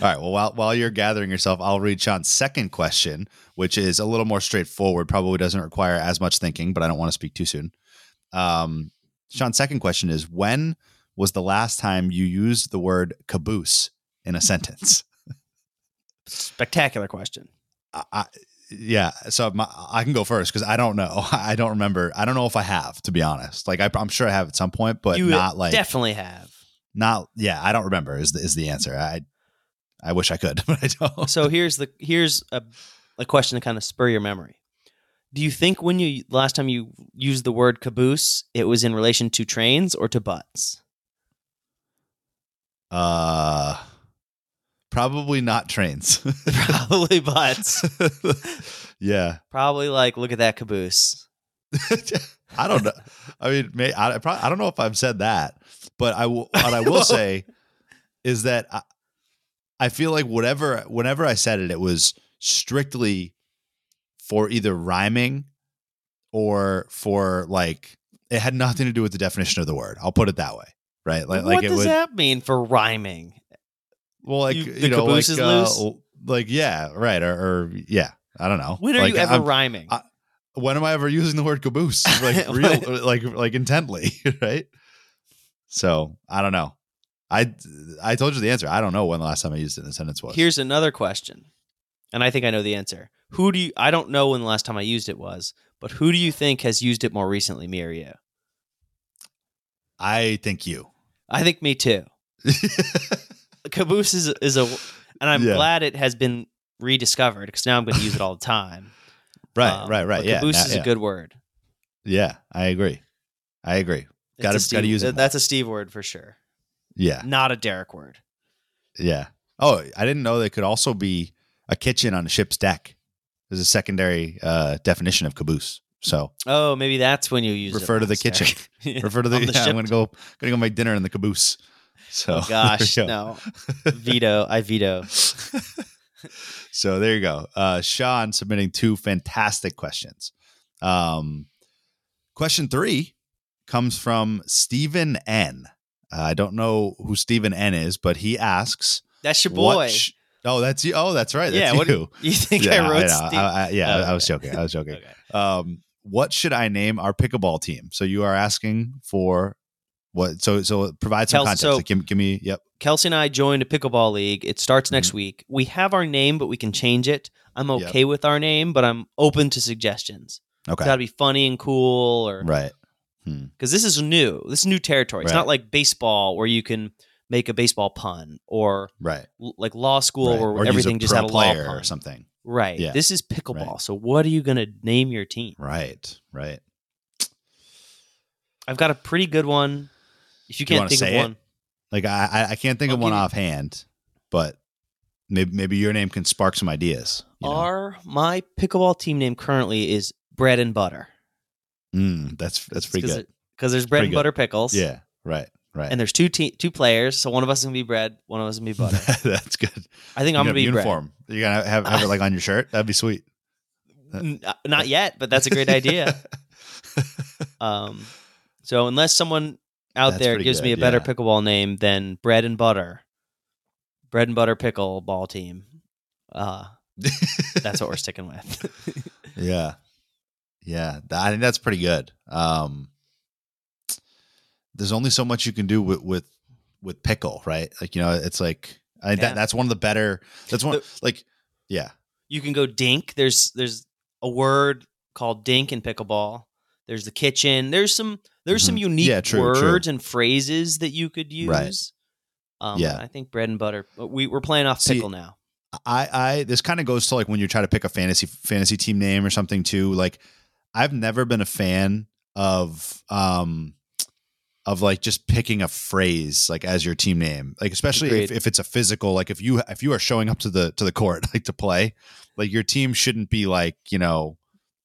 right. Well, while while you're gathering yourself, I'll read Sean's second question, which is a little more straightforward. Probably doesn't require as much thinking, but I don't want to speak too soon. Um, Sean's second question is: When was the last time you used the word caboose in a sentence? Spectacular question. I, I, yeah. So my, I can go first because I don't know. I don't remember. I don't know if I have, to be honest. Like I, I'm sure I have at some point, but you not like definitely have. Not. Yeah, I don't remember. Is the, is the answer? I I wish I could, but I don't. So here's the here's a a question to kind of spur your memory. Do you think when you last time you used the word caboose, it was in relation to trains or to butts? Uh, probably not trains. Probably butts. yeah, Probably like, look at that caboose. I don't know. I mean, may, I, I probably, I don't know if I've said that, but I will. What I will say is that I, I feel like whatever, whenever I said it, it was strictly for either rhyming or for like it had nothing to do with the definition of the word. I'll put it that way. right? Like what like it does would. that mean for rhyming? well, like you- you, the know, like, caboose is uh, loose? like yeah, right, or, or yeah, I don't know. When are Like, you ever I'm- rhyming? I- when am I ever using the word caboose like real like like intently right so I don't know I I told you the answer I don't know when the last time I used it in a sentence was Here's another question, and I think I know the answer. Who do you? I don't know when the last time I used it was, but who do you think has used it more recently, me or you? I think you I think me too. Caboose is is a, and I'm Yeah. glad it has been rediscovered because now I'm going to use it all the time. Right Um, right right yeah caboose now- is yeah. a good word. yeah I agree I agree Gotta- gotta use it more. That's a Steve word for sure. yeah Not a Derek word. yeah oh I didn't know they could also be a kitchen on a ship's deck there's a secondary uh definition of caboose so Oh, maybe that's when you use it refer to the kitchen. Yeah, refer to the, on yeah, I'm gonna go gonna go make dinner in the caboose so Oh gosh, go. no. Veto. I veto. So there you go. Uh, Sean submitting two fantastic questions. Um, question three comes from Stephen N. Uh, I don't know who Stephen N is, but he asks, That's your boy. sh- oh, that's you. Oh, that's right. That's yeah. What you. you think yeah, I wrote? know. Steve? I- I- yeah, Oh, I was joking. I was joking. Okay. Um, what should I name our pickleball team? So you are asking for what? So so provide some Kels- context. so- Like, give, give me. Yep. Kelsey and I joined a pickleball league. It starts next Mm-hmm. week. We have our name, but we can change it. I'm Yep. okay with our name, but I'm open to suggestions. Okay. It's got to be funny and cool, or right. because this is new. This is new territory. It's Right. not like baseball where you can make a baseball pun, or Right. l- like law school right. where Or everything just had a law pun. or something. Right. Yeah. This is pickleball. Right. So what are you going to name your team? Right. Right. I've got a pretty good one. If you can't wanna think say of it? one, Like I, I- can't think I'll of one offhand, but maybe maybe your name can spark some ideas. you know? our my pickleball team name currently is Bread and Butter. Mm, that's that's pretty good. Because there's bread and butter pickles. Yeah. Right. Right. And there's two te- two players, so one of us is gonna be bread, one of us is gonna be butter. that's good. I think You I'm gonna be uniform. You're gonna have, have it like on your shirt. That'd be sweet. Uh, Not yet, but that's a great idea. Um, so unless someone out That's there gives me a better yeah. pickleball name than bread and butter, bread and butter pickleball team, uh, that's what we're sticking with. yeah. Yeah. I think that's pretty good. Um, there's only so much you can do with with with pickle, right? Like you know, it's like I, Yeah. that, that's one of the better. That's one The- like yeah. you can go dink. There's there's a word called dink in pickleball. There's the kitchen. There's some there's some Mhm. unique Yeah, true, true. words and phrases that you could use. Right. Um, Yeah. I think bread and butter. But we we're playing off See, pickle now. I, I this kind of goes to like when you're trying to pick a fantasy fantasy team name or something too. Like I've never been a fan of um of like just picking a phrase like as your team name. Like especially if, if it's a physical, like if you if you are showing up to the to the court like to play, like your team shouldn't be like, you know,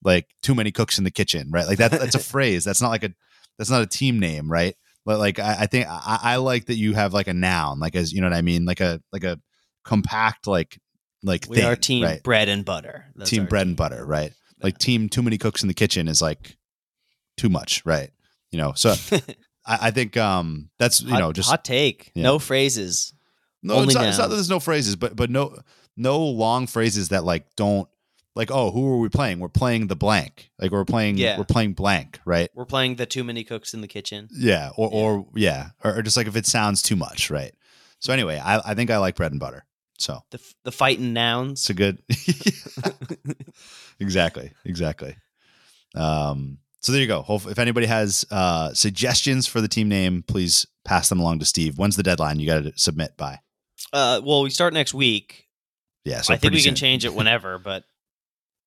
like too many cooks in the kitchen, right? Like that that's a phrase. That's not like a that's not a team name, right? But like I, I think I, I like that you have like a noun, like as you know what I mean, like a like a compact like like We thing, are team right? bread and butter. That's team bread and butter, right? Like team too many cooks in the kitchen is like too much, right? You know, so I, I think um that's you hot, know just hot take. yeah. No phrases. no, it's not, it's not that there's no phrases, but but no no long phrases that like don't like oh who are we playing? We're playing the blank, like we're playing Yeah. we're playing blank, right? We're playing the too many cooks in the kitchen. Yeah, or or yeah, or, or just like if it sounds too much, right? So anyway, I I think I like bread and butter, so The f- the fighting nouns. it's a good exactly exactly um so there you go if anybody has uh suggestions for the team name please pass them along to steve when's the deadline you got to submit by Uh, well, we start next week. yeah so I think we can change it whenever, but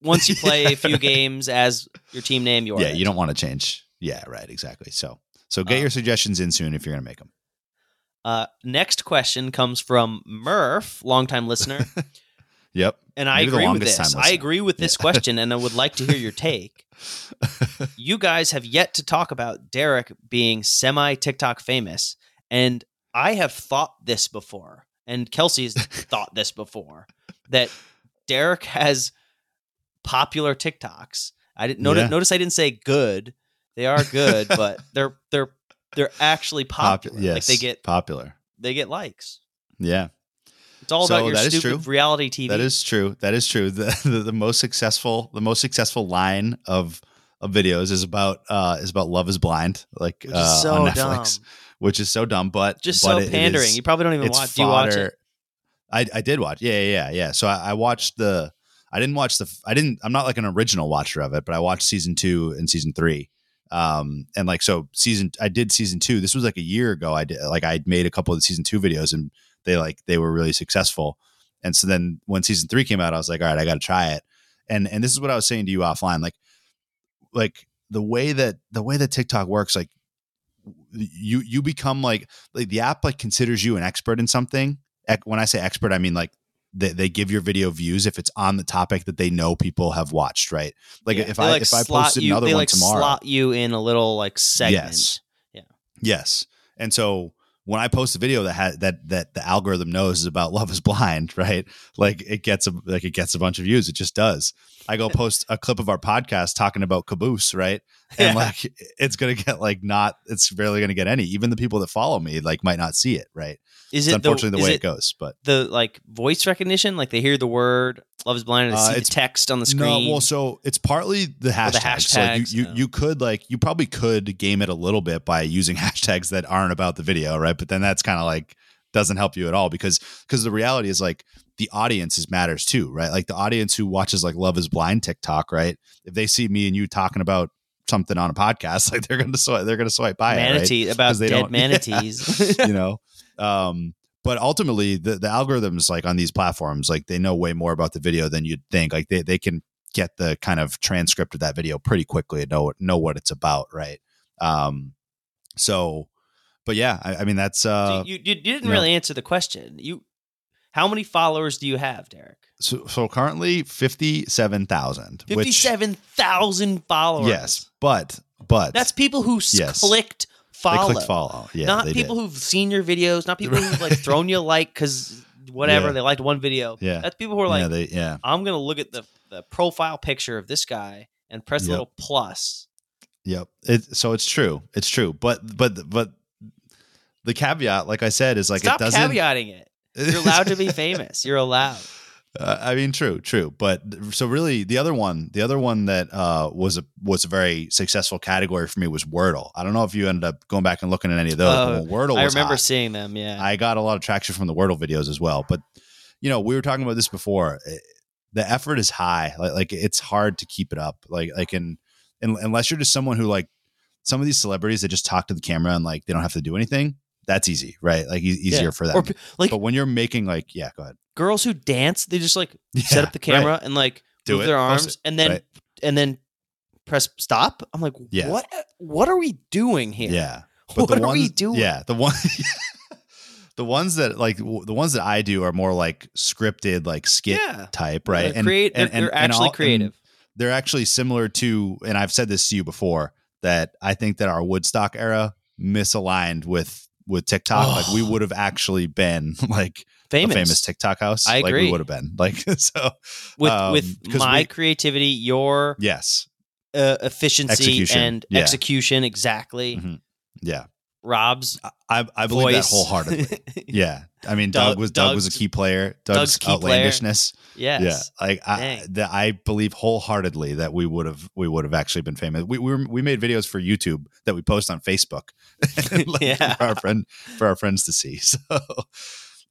once you play a few games as your team name, you are. yeah you don't want to change yeah right exactly so so get Um, your suggestions in soon if you're gonna make them Uh, next question comes from Murph, longtime listener, yep and I Maybe agree with this. I agree with this Yeah. question, and I would like to hear your take. you guys have yet to talk about Derek being semi TikTok famous, and I have thought this before, and Kelsey's thought this before that Derek has popular TikToks. I didn't notice. Yeah. Notice I didn't say good. They are good, but they're they're they're actually Pop- popular. yes, Like they get popular. they get likes. Yeah, It's all So about your that is stupid true. reality TV. that is true. That is true. The, the the most successful the most successful line of of videos is about uh is about Love Is Blind, like which uh, is so on Netflix, dumb. which is so dumb, but Just but so it- it pandering. is- you probably don't even watch. Do you watch it? I I did watch. Yeah, yeah, yeah, yeah. So I, I watched the. I didn't watch the. I didn't. I'm not like an original watcher of it, but I watched season two and season three. Um, and like so, season. I did season two. This was like a year ago. I did like I made a couple of the season two videos, and they like they were really successful. And so then when season three came out, I was like, all right, I got to try it. And and this is what I was saying to you offline, like like the way that the way that TikTok works, like you you become like like the app like considers you an expert in something. When I say expert, I mean like they, they give your video views if it's on the topic that they know people have watched, right? Like Yeah. if I like, if I posted you, another they, one like, tomorrow, slot you in a little like segment. Yes. Yeah. Yes. And so when I post a video that had that that the algorithm knows is about Love is Blind, right? Like it gets a like it gets a bunch of views. It just does. I go post a clip of our podcast talking about caboose, right? And Yeah. like it's gonna get like not it's barely gonna get any. Even the people that follow me like might not see it, right? Is It's it unfortunately the, is way it it goes. But the like voice recognition? Like they hear the word "Love Is Blind" and they Uh, see the text on the screen. No, well, so it's partly the hashtags. the So, like, you, you oh. you could like you probably could game it a little bit by using hashtags that aren't about the video, right? But then that's kind of like doesn't help you at all because because the reality is like the audience is matters too, right? Like the audience who watches like Love Is Blind TikTok, right? If they see me and you talking about something on a podcast, like they're gonna swipe they're gonna swipe by it, right? manatee about they dead don't- manatees. you know um but ultimately the, the algorithms like on these platforms like they know way more about the video than you'd think like they, they can get the kind of transcript of that video pretty quickly and know know what it's about right um so but yeah i, I mean that's uh So you, you, didn't really answer the question. You, how many followers do you have, Derek? so, so currently 57,000. 57,000 followers. yes but but that's people who Yes. clicked they follow. clicked follow yeah not they people did. who've seen your videos. Not people who've like thrown you a like because whatever Yeah. they liked one video. Yeah. that's people who are like, yeah they yeah I'm gonna look at the the profile picture of this guy and press Yep. little plus. Yep. It, so it's true. It's true. But but but the caveat, like I said, is like Stop it doesn't. caveating it. You're allowed to be famous. You're allowed. Uh, I mean, true, true. But so really, the other one, the other one that uh, was a was a very successful category for me was Wordle. I don't know if you ended up going back and looking at any of those. Oh, Wordle I remember hot, seeing them. Yeah. I got a lot of traction from the Wordle videos as well. But you know, we were talking about this before. Eh, The effort is high. Like, like it's hard to keep it up. Like, like in, in unless you're just someone who like some of these celebrities that just talk to the camera and like they don't have to do anything. That's easy, right? Like e- easier Yeah. for them. Or like but when you're making like, yeah, go ahead. girls who dance, they just like Yeah, set up the camera right. and like Do move it, their arms it, and then right. and then press stop. I'm like, Yeah. what? Uh, what are we doing here? Yeah. What the are we ones- doing? Yeah, the one the ones that like w- the ones that I do are more like scripted like skit Yeah. type, right? They're create- they're- they're actually all- creative. they're actually similar to and I've said this to you before that I think that our Woodstock era misaligned with with TikTok. Like we Oh. would have actually been like Famous. a famous TikTok house. I Like agree. we would have been. Like so with um, with my we- creativity, your yes. uh, efficiency Execution. and Yeah. execution exactly. Mhm. Yeah. Rob's I I believe that wholeheartedly. Yeah. I mean Doug- Doug, was Doug was a key player. Doug's Doug's, key player. yes. Yeah, like I, I believe wholeheartedly that we would have we would have actually been famous. We we, were, we made videos for YouTube that we post on Facebook, like, Yeah. for our friend for our friends to see. So,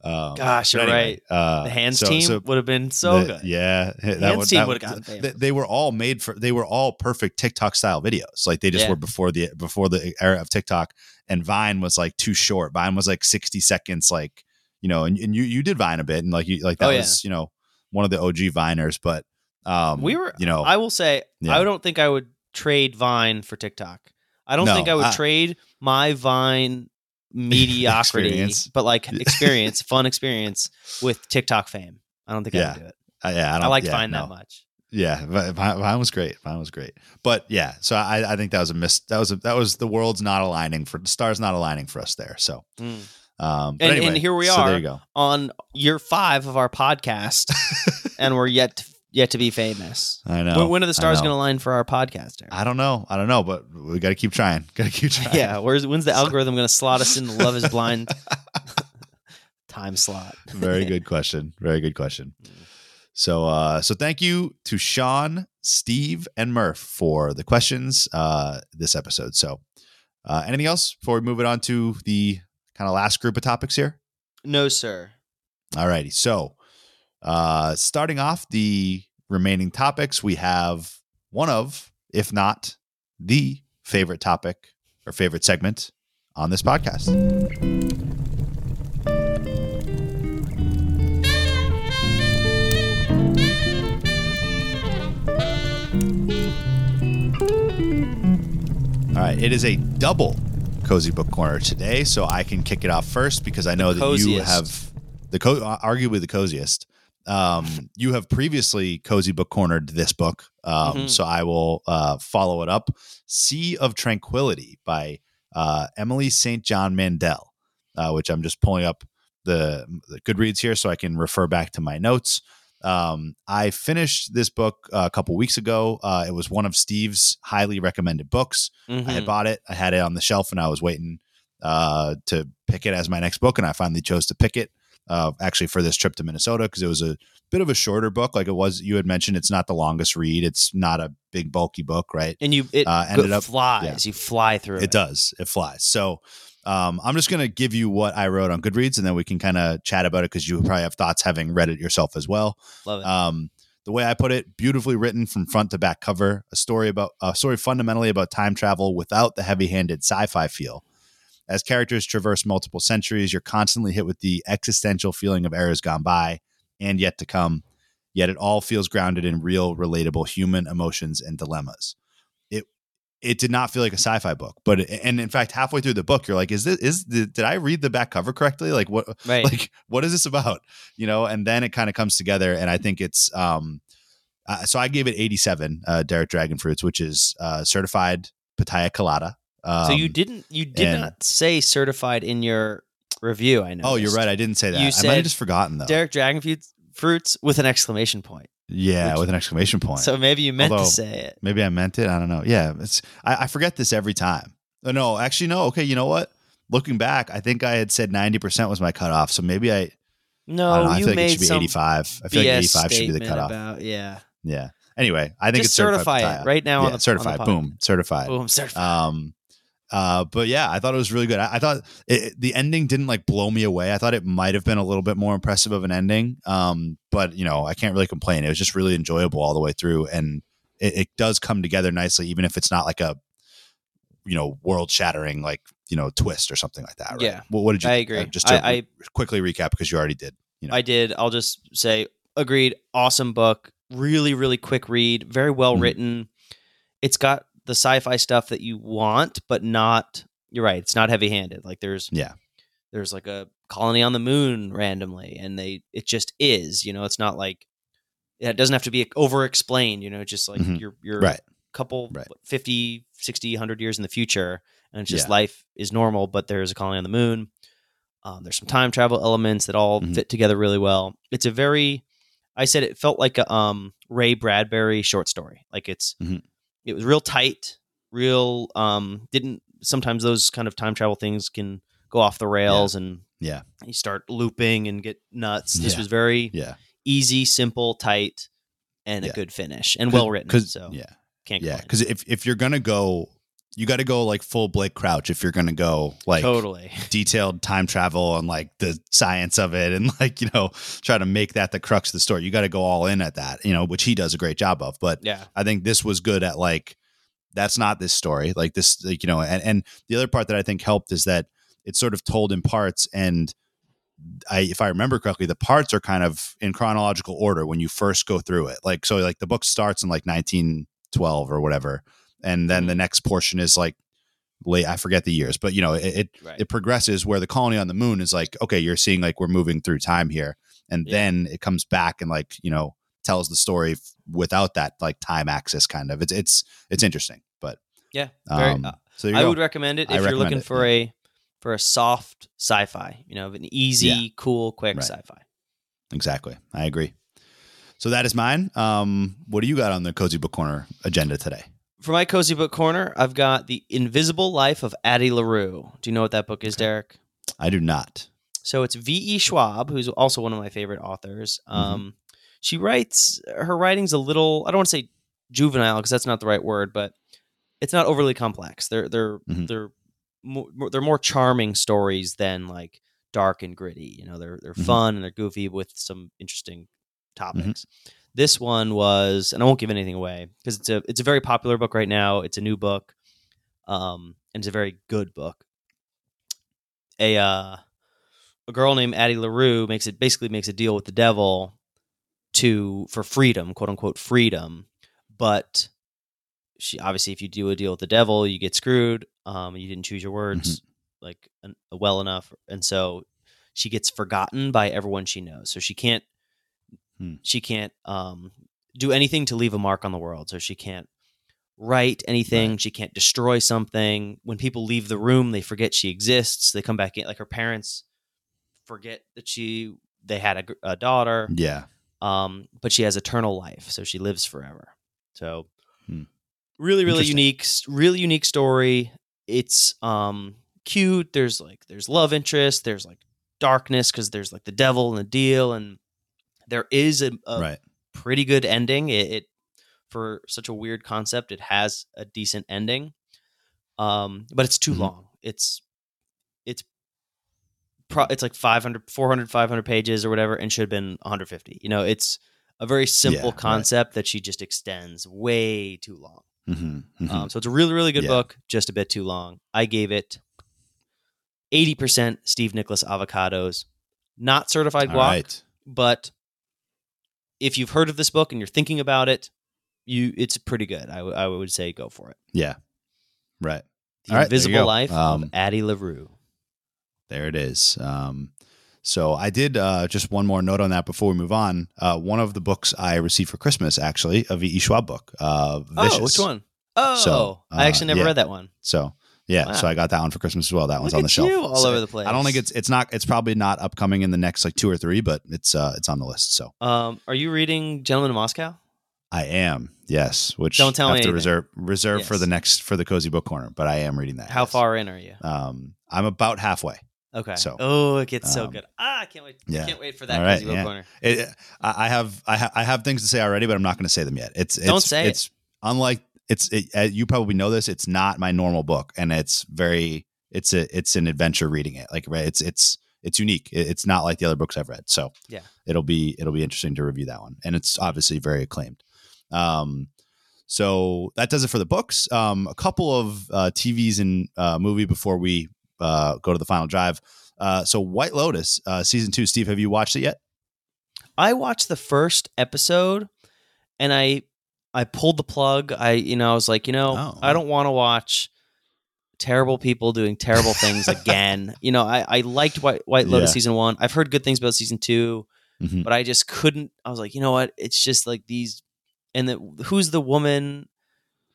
um, Gosh, you're anyway, uh, the hands so- team so would have been so the- good. Yeah, that Hands would- team would've gotten they, they were all made for. They were all perfect TikTok style videos. Like they just Yeah. were before the before the era of TikTok. And Vine was like too short. Vine was like sixty seconds. Like you know, and, and you you did Vine a bit, and like you like that Oh, yeah. was you know one of the OG Viners. But um, we were you know I will say Yeah. I don't think I would trade Vine for TikTok. I don't No, think I would I- trade my Vine mediocrity, Experience. but like experience, fun experience with TikTok fame. I don't think I Yeah. would do it. uh, yeah, I, I, like yeah, Vine no. that much. Yeah, Vi- Vine, was great. Vine was great. But yeah, so I, I think that was a miss. That was a, that was the world's not aligning for the stars not aligning for us there. So Mm. um, but And- and here we so are. there you go. On year five of our podcast, and we're yet to, yet to be famous. I know. When, when are the stars going to line for our podcaster? I don't know. I don't know, but we got to keep trying. Got to keep trying. yeah, where's when's the algorithm going to slot us in the Love Is Blind time slot? Very good question. Very good question. So, uh, so thank you to Sean, Steve, and Murph for the questions uh, this episode. So, uh, anything else before we move it on to the kind of last group of topics here? No, sir. All righty. So, uh, starting off the remaining topics, we have one of, if not the favorite topic or favorite segment on this podcast. All right, it is a double cozy book corner today, so I can kick it off first because I know that you have the co- uh, arguably the coziest. Um, you have previously cozy book cornered this book, um, Mhm. so I will uh, follow it up. "Sea of Tranquility" by uh, Emily St. John Mandel, uh, which I'm just pulling up the, the Goodreads here so I can refer back to my notes. Um, I finished this book uh, a couple weeks ago. Uh, it was one of Steve's highly recommended books. I Mhm. had bought it. I had it on the shelf, and I was waiting uh, to pick it as my next book. And I finally chose to pick it. Uh, actually, for this trip to Minnesota, because it was a bit of a shorter book. Like it was, you had mentioned, it's not the longest read. It's not a big bulky book, right? And you it Uh, ended up- flies. yeah. You fly through it. It does. It flies. So um, I'm just going to give you what I wrote on Goodreads, and then we can kind of chat about it because you probably have thoughts having read it yourself as well. Love it. Um, the way I put it, beautifully written from front to back cover, a story about a story fundamentally about time travel without the heavy-handed sci-fi feel. As characters traverse multiple centuries, you're constantly hit with the existential feeling of eras gone by and yet to come. Yet it all feels grounded in real, relatable human emotions and dilemmas. It it did not feel like a sci-fi book, but it, and in fact, halfway through the book, you're like, "Is this is did I read the back cover correctly? Like what right. like what is this about you know and then it kind of comes together and i think it's um uh, so i gave it 87 uh derek dragon fruits which is uh certified pitaya colada um, so you didn't you did and- not say certified in your review, I know. oh you're right i didn't say that. You i might have just forgotten though. Derek Dragon Fruits- with an exclamation point. yeah which- with an exclamation point. So maybe you meant Although- to say it. maybe i meant it i don't know. Yeah it's i, I forget this every time. Oh, no actually no okay you know what? Looking back i think i had said 90% was my cutoff so maybe i No, I, don't know, I you feel like made it should be some 85 i feel BS like 85 should be the cutoff. About, yeah, yeah. Anyway i think Just it's certified it right now yeah, on the certified the boom certified. Boom, certified. Um, uh, but yeah, I thought it was really good. I, I thought it, the ending didn't like blow me away. I thought it might have been a little bit more impressive of an ending. Um, but you know, I can't really complain. It was just really enjoyable all the way through, and it, it does come together nicely, even if it's not like a you know world shattering like you know twist or something like that. Right? Yeah. What, what did you? I agree. Uh, just I- I- quickly recap because you already did. You know, I did. I'll just say, agreed. Awesome book. Really, really quick read. Very well Mhm. written. It's got the sci-fi stuff that you want, but not. You're right. It's not heavy-handed. Like there's Yeah. there's like a colony on the moon randomly, and they it just is. You know, it's not like it doesn't have to be over-explained. You know, just like Mhm. you're you're right. couple Right. what, 50 60 100 years in the future and it's just Yeah. life is normal but there's a colony on the moon um, there's some time travel elements that all Mhm. fit together really well it's a very i said it felt like a um, ray bradbury short story like it's Mhm. It was real tight real um didn't sometimes those kind of time travel things can go off the rails and Yeah. you start looping and get nuts this Yeah. was very Yeah. easy simple tight and a good finish and well written so yeah, can't yeah. Because if if you're gonna go, you got to go like full Blake Crouch. If you're gonna go like totally. detailed time travel and like the science of it and like you know try to make that the crux of the story you got to go all in at that you know which he does a great job of but Yeah. i think this was good at like that's not this story like this like you know and, and the other part that i think helped is that it's sort of told in parts and i if i remember correctly the parts are kind of in chronological order when you first go through it like so like the book starts in like 1912 or whatever and then the next portion is like late i forget the years but you know it, it Right. it progresses where the colony on the moon is like okay you're seeing like we're moving through time here and Yeah. then it comes back and like you know tells the story f- without that like time axis kind of it's it's it's interesting but yeah. Very, um, uh, so I go. would recommend it I if you're looking it, for a for a soft sci-fi, you know, an easy, Yeah. cool, quick Right. sci-fi. exactly i agree So that is mine. Um, what do you got on the cozy book corner agenda today? For my cozy book corner, I've got The Invisible Life of Addie LaRue. Do you know what that book is, Derek? I do not. So it's V.E. Schwab, who's also one of my favorite authors. Um, she writes, her writing's a little, I don't want to say juvenile because that's not the right word, but it's not overly complex. They're, they're, Mhm. they're, more, they're more charming stories than like dark and gritty. You know, they're, they're Mhm. fun and they're goofy with some interesting topics. This one was, and I won't give anything away because it's a, it's a very popular book right now. It's a new book. Um, and it's a very good book. A, uh, a girl named Addie LaRue makes it basically makes a deal with the devil to for freedom, quote unquote freedom. But she obviously, if you do a deal with the devil, you get screwed. Um, you didn't choose your words like en- well enough, and so she gets forgotten by everyone she knows. So she can't Hmm. she can't um, do anything to leave a mark on the world. So she can't write anything. Right. She can't destroy something. When people leave the room, they forget she exists. They come back in, like her parents forget that she they had a, a daughter. Yeah. Um, but she has eternal life, so she lives forever. So Hmm. really, really unique, really unique story. It's um cute. There's like there's love interest. There's like darkness because there's like the devil and the deal, and there is a, a right. pretty good ending. It, it for such a weird concept, it has a decent ending. Um, but it's too Mhm. long. It's it's pro- it's like 500 400 500 pages or whatever and should have been 150. You know, it's a very simple right. concept that she just extends way too long. Mm-hmm. Um, so it's a really, really good Yeah. book, just a bit too long. I gave it 80% Steve Nicholas avocados, not certified guac, right. but if you've heard of this book and you're thinking about it, you it's pretty good. I, w- I would say go for it. Yeah. Right. The All right, Invisible go. Life Um, of Addie LaRue. There it is. Um, so I did uh, just one more note on that before we move on. Uh, one of the books I received for Christmas, actually, a V.E. Schwab book, uh, Vicious. Oh, which one? Oh, So, I uh, actually never yeah. read that one. So yeah, Wow. so I got that one for Christmas as well. That one's on the shelf. all So over the place. I don't think it's it's not it's probably not upcoming in the next like two or three, but it's uh it's on the list. So Um, are you reading Gentleman in Moscow? I am yes, which Don't tell I me to anything. reserve reserve for the next for the cozy book corner, but I am reading that. How yes. far in are you? Um, I'm about halfway. Okay. so, oh, it gets so um, good. Ah, I can't wait. yeah. Can't wait for that All right, Cozy Book yeah. corner. It, I I have I, ha- I have things to say already, but I'm not going to say them yet. It's, it's Don't say it. it's unlike it's it, uh, you probably know this. It's not my normal book, and it's very it's a it's an adventure reading it. Like right, it's it's it's unique. It's not like the other books I've read. So Yeah. it'll be it'll be interesting to review that one, and it's obviously very acclaimed. Um, so that does it for the books. Um, a couple of uh, TVs and uh, movie before we uh, go to the final drive. Uh, so White Lotus uh, season two. Steve, have you watched it yet? I watched the first episode and I I pulled the plug. I you know, I was like, you know, Oh. I don't want to watch terrible people doing terrible things again. You know, I, I liked White White Lotus Yeah. season one. I've heard good things about season two, Mhm. but I just couldn't I was like, you know what? It's just like these and the who's the woman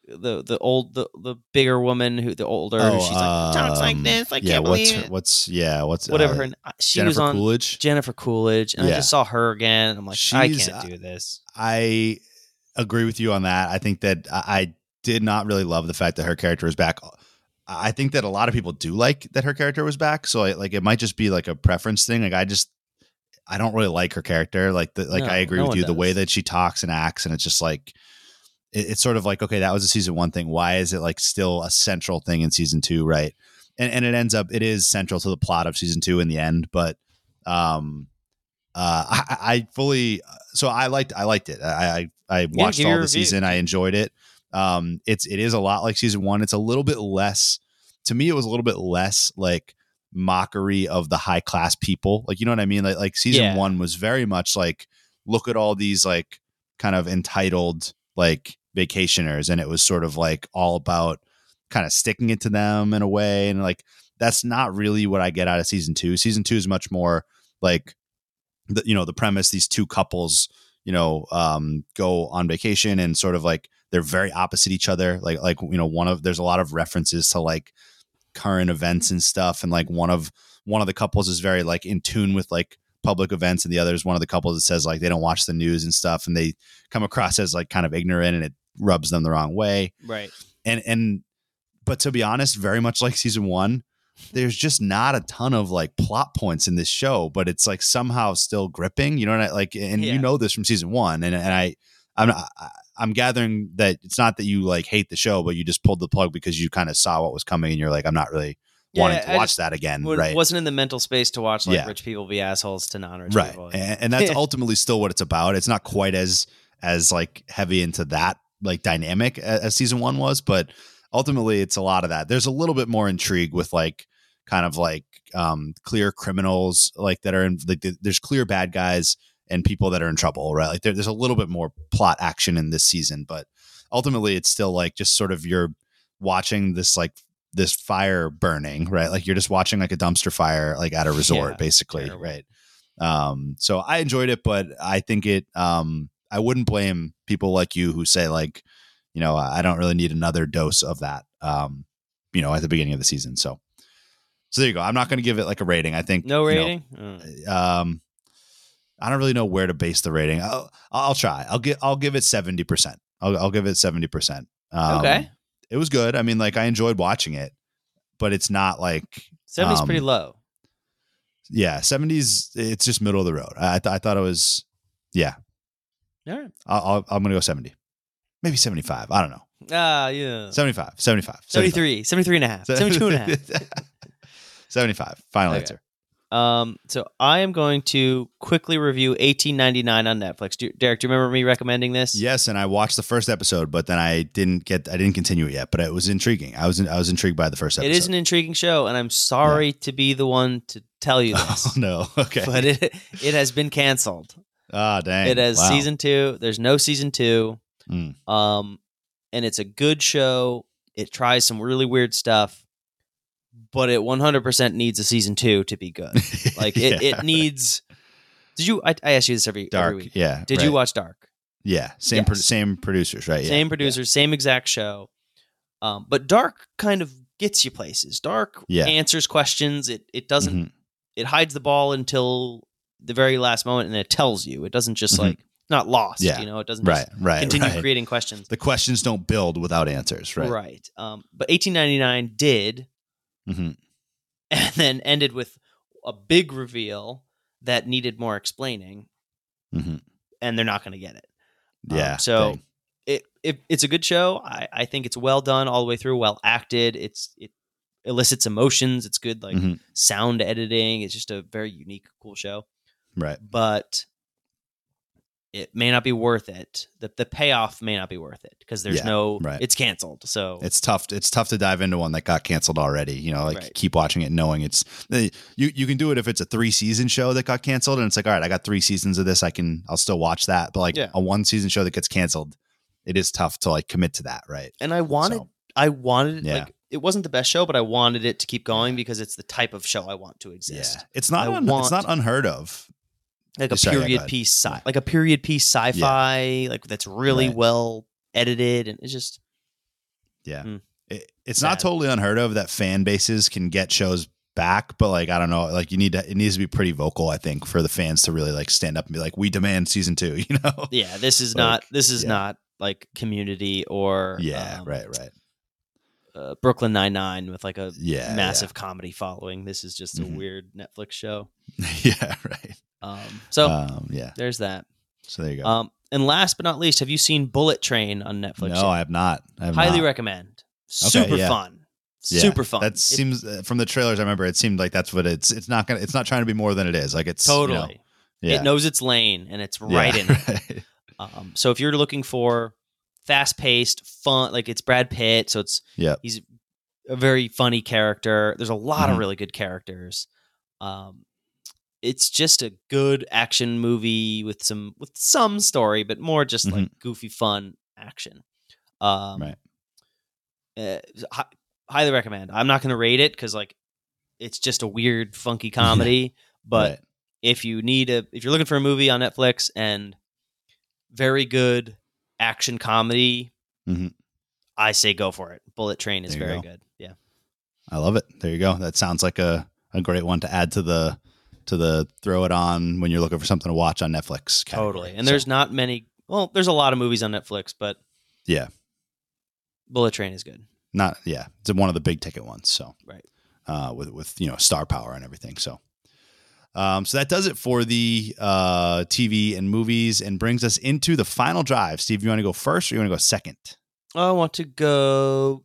the the old the, the bigger woman who the older who she's like talks like um, this I yeah, can't what's believe her- what's yeah, what's whatever uh, her she Jennifer was on Coolidge. Jennifer Coolidge and I just saw her again I'm like I can't uh, do this. I agree with you on that. I think that I, did not really love the fact that her character was back. I think that a lot of people do like that her character was back. So I, like it might just be like a preference thing. Like I just I don't really like her character. Like the, like No, I agree no with you. The way that she talks and acts, and it's just like it, it's sort of like okay, that was a season one thing. Why is it like still a central thing in season two? Right. And and it ends up it is central to the plot of season two in the end, but um uh I, I fully so I liked I liked it. I I, I watched all the review. season. I enjoyed it. Um it's it is a lot like season one. It's a little bit less to me it was a little bit less like mockery of the high class people. Like you know what I mean? Like like season Yeah. one was very much like look at all these like kind of entitled like vacationers and it was sort of like all about kind of sticking it to them in a way and like that's not really what I get out of season 2. Season 2 is much more like the you know the premise these two couples you know um go on vacation and sort of like they're very opposite each other like like you know one of there's a lot of references to like current events and stuff and like one of one of the couples is very like in tune with like public events, and the other is one of the couples that says like they don't watch the news and stuff, and they come across as like kind of ignorant, and it rubs them the wrong way. Right. And and but to be honest, very much like season one, there's just not a ton of like plot points in this show, but it's like somehow still gripping. You know what I like? And Yeah. you know this from season one, and and I I'm I'm gathering that it's not that you like hate the show, but you just pulled the plug because you kind of saw what was coming, and you're like, I'm not really wanting to I watch that again, Wa- right? Wasn't in the mental space to watch like Yeah. rich people be assholes to non-rich right people. and, and that's ultimately still what it's about it's not quite as as like heavy into that like dynamic a- as season one was but ultimately it's a lot of that there's a little bit more intrigue with like kind of like um clear criminals like that are in like there's clear bad guys and people that are in trouble right? Like there, there's a little bit more plot action in this season but ultimately it's still like just sort of you're watching this like this fire burning right? Like you're just watching like a dumpster fire like at a resort Yeah, basically terrible. right? Um so i enjoyed it but i think it um i wouldn't blame people like you who say like you know i don't really need another dose of that um you know at the beginning of the season so so there you go i'm not going to give it like a rating i think no you know, rating. Mm. um i don't really know where to base the rating i'll, I'll try i'll give i'll give it 70% i'll, I'll give it 70% um, Okay. it was good i mean like i enjoyed watching it but it's not like 70's um, pretty low. yeah 70s it's just middle of the road i, th- I thought it was yeah All right. I'll, I'll, i'm gonna go 70 maybe 75 i don't know Ah, yeah. 75 75 73, 73 and a half, 72 and a half. 75 final Okay. answer Um, so I am going to quickly review 1899 on Netflix. Do, Derek, do you remember me recommending this? yes and i watched the first episode but then i didn't get i didn't continue it yet but it was intriguing i was in, i was intrigued by the first episode It is an intriguing show, and I'm sorry to be the one to tell you oh this, no okay but it it has been canceled. ah dang It has Wow. season two. There's no season two. Mm. Um, and it's a good show. It tries some really weird stuff, but it 100% needs a season two to be good. Like it, Yeah, it needs. Did you? I, I ask you this every dark every week. yeah Did you watch Dark? yeah same pro- same producers right yeah, same yeah. producers, same exact show. Um, but Dark kind of gets you places. Dark Yeah. answers questions. It it doesn't. Mhm. It hides the ball until the very last moment, and it tells you. It doesn't just Mhm. like not lost. Yeah. You know, it doesn't right just right continue right. creating questions. the questions don't build without answers right Right. Um, but 1899 did, Mhm. and then ended with a big reveal that needed more explaining, Mhm. and they're not going to get it. Um, yeah so dang. it, it it's a good show. I, I think it's well done all the way through, well acted. It's it elicits emotions. It's good like Mhm. sound editing. It's just a very unique, cool show. right But it may not be worth it. The the payoff may not be worth it because there's Yeah, no right. it's canceled. So it's tough it's tough to dive into one that got canceled already you know like Right. keep watching it knowing it's you you can do it if it's a three season show that got canceled and it's like all right i got three seasons of this i can i'll still watch that but like Yeah. a one season show that gets canceled it is tough to like commit to that right and I wanted So, I wanted Yeah. like it wasn't the best show, but I wanted it to keep going because it's the type of show I want to exist. yeah it's not un- it's not unheard of Like a Sorry, period piece sci Yeah. like a period piece sci-fi, like that's really Right. well edited and it's just yeah Mm. it, it's not totally unheard of that fan bases can get shows back but like i don't know like you need to it needs to be pretty vocal i think for the fans to really like stand up and be like we demand season two you know yeah, this is Like, not this is yeah. not like community or yeah um, right right uh, Brooklyn Nine Nine with like a yeah massive comedy following. This is just a Mhm. weird Netflix show. yeah, yeah right Um, so um yeah there's that. so there you go Um, and last but not least, have you seen Bullet Train on Netflix? no yet? i have not I have highly not. recommend. Super yeah. fun. Yeah, Super fun. that It- seems uh, from the trailers i remember it seemed like that's what it's it's not gonna it's not trying to be more than it is like it's you know, totally. yeah It knows its lane and it's right in. it. right. Um, so if you're looking for fast paced, fun, like it's Brad Pitt, so it's yeah, he's a very funny character. There's a lot Mhm. of really good characters. Um, it's just a good action movie with some with some story, but more just like goofy fun action. Um, Mm-hmm. Right. uh, hi- highly recommend. I'm not going to rate it because like it's just a weird, funky comedy. but Right. if you need a, if you're looking for a movie on Netflix and very good action comedy, Mhm. I say go for it. Bullet Train is very go. good. Yeah. I love it. There you go. That sounds like a, a great one to add to the to the throw it on when you're looking for something to watch on Netflix. category. Totally. And So, there's not many. Well, there's a lot of movies on Netflix, but yeah, Bullet Train is good. not yeah, it's one of the big ticket ones. So Right. uh, with with you know star power and everything. So. Um, so that does it for the uh, TV and movies and brings us into the final drive. Steve, you want to go first or you want to go second? I want to go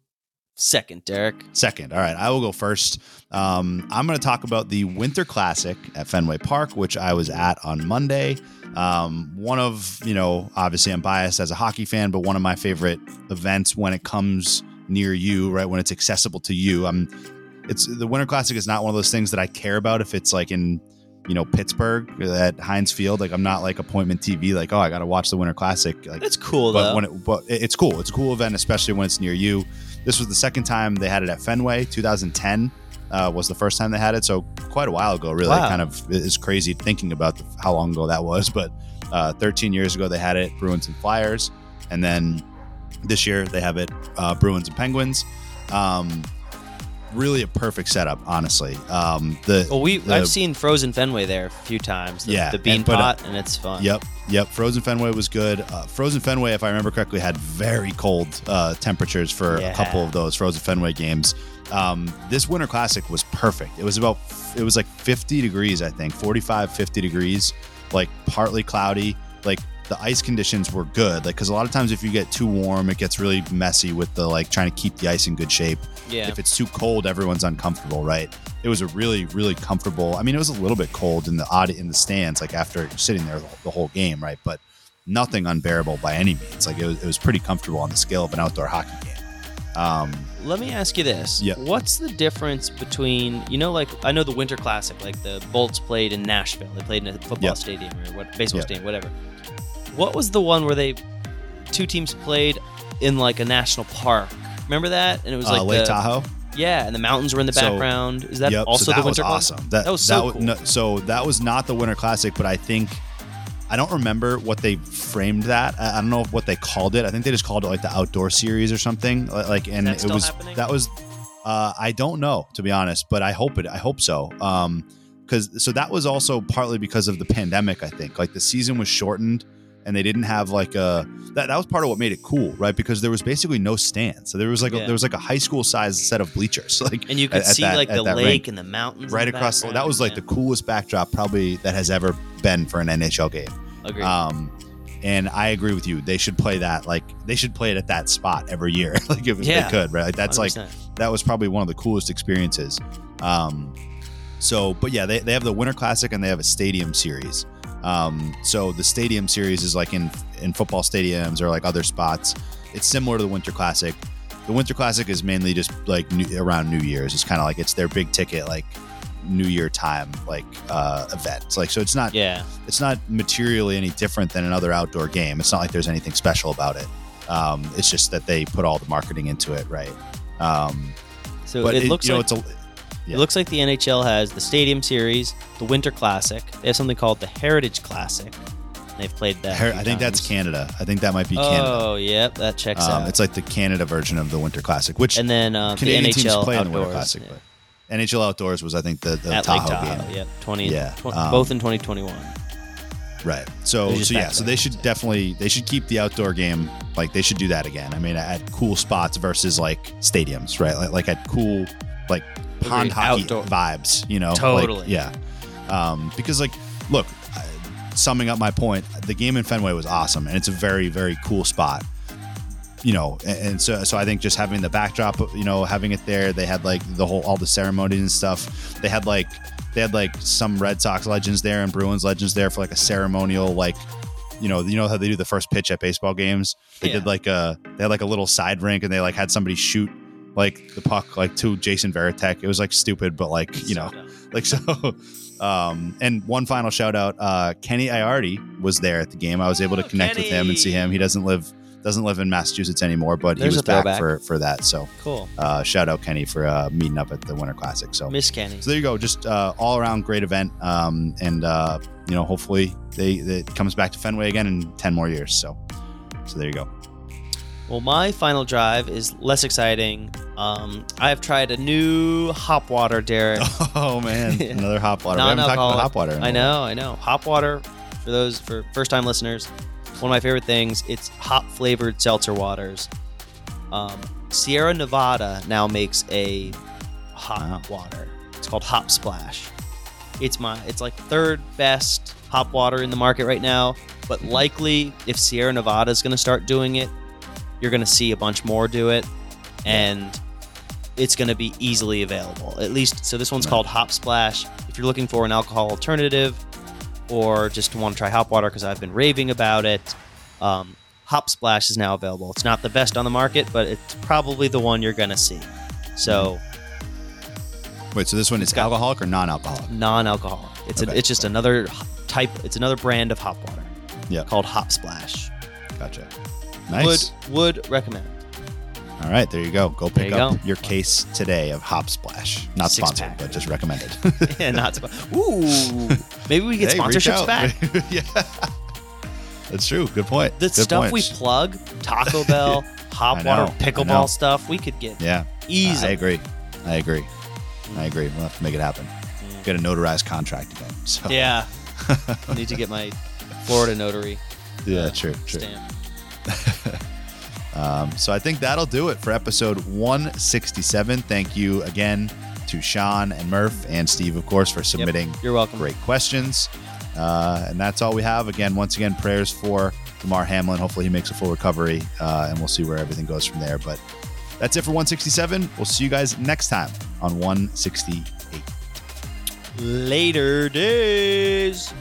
second, Derek. Second. All right. I will go first. Um, I'm going to talk about the Winter Classic at Fenway Park, which I was at on Monday. Um, one of, you know, obviously I'm biased as a hockey fan, but one of my favorite events when it comes near you, right? When it's accessible to you. I'm, it's the Winter Classic is not one of those things that I care about if it's like in, you know, Pittsburgh at Heinz Field. Like I'm not like appointment TV, like, oh, I got to watch the Winter Classic. Like, It's cool but though. when it, but it's cool. It's a cool event, especially when it's near you. This was the second time they had it at Fenway. 2010 uh, was the first time they had it, so quite a while ago. Really, Wow. kind of is crazy thinking about the, how long ago that was. But uh, 13 years ago they had it Bruins and Flyers, and then this year they have it uh, Bruins and Penguins. Um, really a perfect setup, honestly. Um, the well, we the- I've seen Frozen Fenway there a few times. The, Yeah, the bean and- but, uh, pot, and it's fun. Yep, yep. Frozen Fenway was good. Uh, Frozen Fenway, if I remember correctly, had very cold uh, temperatures for Yeah. a couple of those Frozen Fenway games. Um, this Winter Classic was perfect. It was about, it was like 50 degrees, I think, 45, 50 degrees, like partly cloudy. Like the ice conditions were good. Like, because a lot of times if you get too warm, it gets really messy with the like trying to keep the ice in good shape. Yeah. If it's too cold, everyone's uncomfortable, right? It was a really, really comfortable. I mean, it was a little bit cold in the odd in the stands, like after sitting there the, whole game, right? But nothing unbearable by any means. Like it was, it was pretty comfortable on the scale of an outdoor hockey game. Um, Let me ask you this. Yep. What's the difference between, you know, like I know the Winter Classic, like the Bolts played in Nashville. They played in a football Yep. stadium or what baseball Yep. stadium, whatever. What was the one where they two teams played in like a national park? Remember that? And it was uh, like Lake the, Tahoe. Yeah, and the mountains were in the So- background. Is that Yep, also so that the Winter was Classic? awesome. That, That was so wa- cool. no, so that was not the Winter Classic, but I think I don't remember what they framed that. I, I don't know what they called it. I think they just called it like the outdoor series or something. Like, and that it was happening? that was. Uh, I don't know to be honest, but I hope it. I hope so. Um, because so that was also partly because of the pandemic. I think like the season was shortened and they didn't have like a that, that was part of what made it cool, right? Because there was basically no stands. So there was like a, Yeah. there was like a high school sized set of bleachers, like And you could at- at see that- like the lake rink and the mountains. in right the across. That was like Yeah. the coolest backdrop probably that has ever been for an NHL game. Agreed. Um, and I agree with you. They should play that like they should play it at that spot every year, like if Yeah. they could, right? Like that's like 100%. that was probably one of the coolest experiences. Um, so, but yeah, they, they have the Winter Classic and they have a stadium series. Um, so the stadium series is like in in football stadiums or like other spots. It's similar to the Winter Classic. The Winter Classic is mainly just like new, around New Year's. It's kind of like it's their big ticket like New Year time like uh, event. Like so, it's not yeah. it's not materially any different than another outdoor game. It's not like there's anything special about it. Um, it's just that they put all the marketing into it, right? Um, So but it, it, looks you know, like it's a yeah. It looks like the NHL has the Stadium Series, the Winter Classic. They have something called the Heritage Classic. They've played that. Her- I think that's. Canada. I think that might be Canada. Oh, yep, that checks Um, out. it's like the Canada version of the Winter Classic, which and then uh, the NHL teams play in the outdoors. Winter Classic. yeah. But NHL Outdoors was, I think, the, the At Tahoe, Tahoe, game. yep, twenty, Yeah, tw- um, both in twenty twenty one. Right. So, so yeah. So they should definitely they should keep the outdoor game like they should do that again. I mean, at cool spots versus like stadiums, right? Like, like at cool like pond Agreed. hockey Outdoor. vibes. You know, Like, Totally. yeah. Um, because like, look, summing up my point, the game in Fenway was awesome, and it's a very very cool spot. You know, and, and so so I think just having the backdrop, you know, having it there, they had like the whole all the ceremonies and stuff. They had like they had like some Red Sox legends there and Bruins legends there for like a ceremonial like you know you know how they do the first pitch at baseball games they Yeah. did like a they had like a little side rink and they like had somebody shoot like the puck like to Jason Varitek it was like stupid but like you know like so um and one final shout out uh Kenny Iardi was there at the game I was able to Oh, connect with him and see him he doesn't live doesn't live in Massachusetts anymore but There's he was back throwback. for for that so cool. uh shout out Kenny for uh meeting up at the Winter Classic so Miss Kenny. so there you go. Just uh, all around great event. Um, and uh, you know, hopefully they it comes back to Fenway again in ten more years. So, so there you go. Well, my final drive is less exciting. Um, I have tried a new hop water, Derek. Oh man, another hop water. We haven't talked about hop water. I know, I know. Hop water for those for first time listeners. One of my favorite things. It's hop flavored seltzer waters. Um, Sierra Nevada now makes a hop water. It's called Hop Splash. It's my it's like third best hop water in the market right now. But likely, if Sierra Nevada is going to start doing it, you're going to see a bunch more do it, and it's going to be easily available. At least, so this one's called Hop Splash. If you're looking for an alcohol alternative, or just want to try hop water because I've been raving about it, um, Hop Splash is now available. It's not the best on the market, but it's probably the one you're going to see. So Wait, so this one is alcoholic or non-alcoholic? non-alcoholic. It's a, it's just another type. It's another brand of hop water Yeah, called Hop Splash. gotcha. Nice. Would would recommend. All right, there you go. Go pick you up go. your case today of Hop Splash. Not Six sponsored, pack. but just recommended. yeah, not sp- ooh. Maybe we get Hey, sponsorships back. yeah, that's true. Good point. The Good stuff point. we plug, Taco Bell, hop water, pickleball stuff, we could get Yeah, easy. I agree. I agree. I mm. agree. We'll have to make it happen. Mm. Get a notarized contract again. So Yeah. I need to get my Florida notary yeah, uh, true, true. stamp. Um, so I think that'll do it for episode 167. Thank you again to Sean and Murph and Steve, of course, for submitting You're welcome. great questions. Uh, and that's all we have. Again, once again, prayers for Damar Hamlin. Hopefully, he makes a full recovery, uh, and we'll see where everything goes from there. But that's it for 167. We'll see you guys next time on 168. Later days.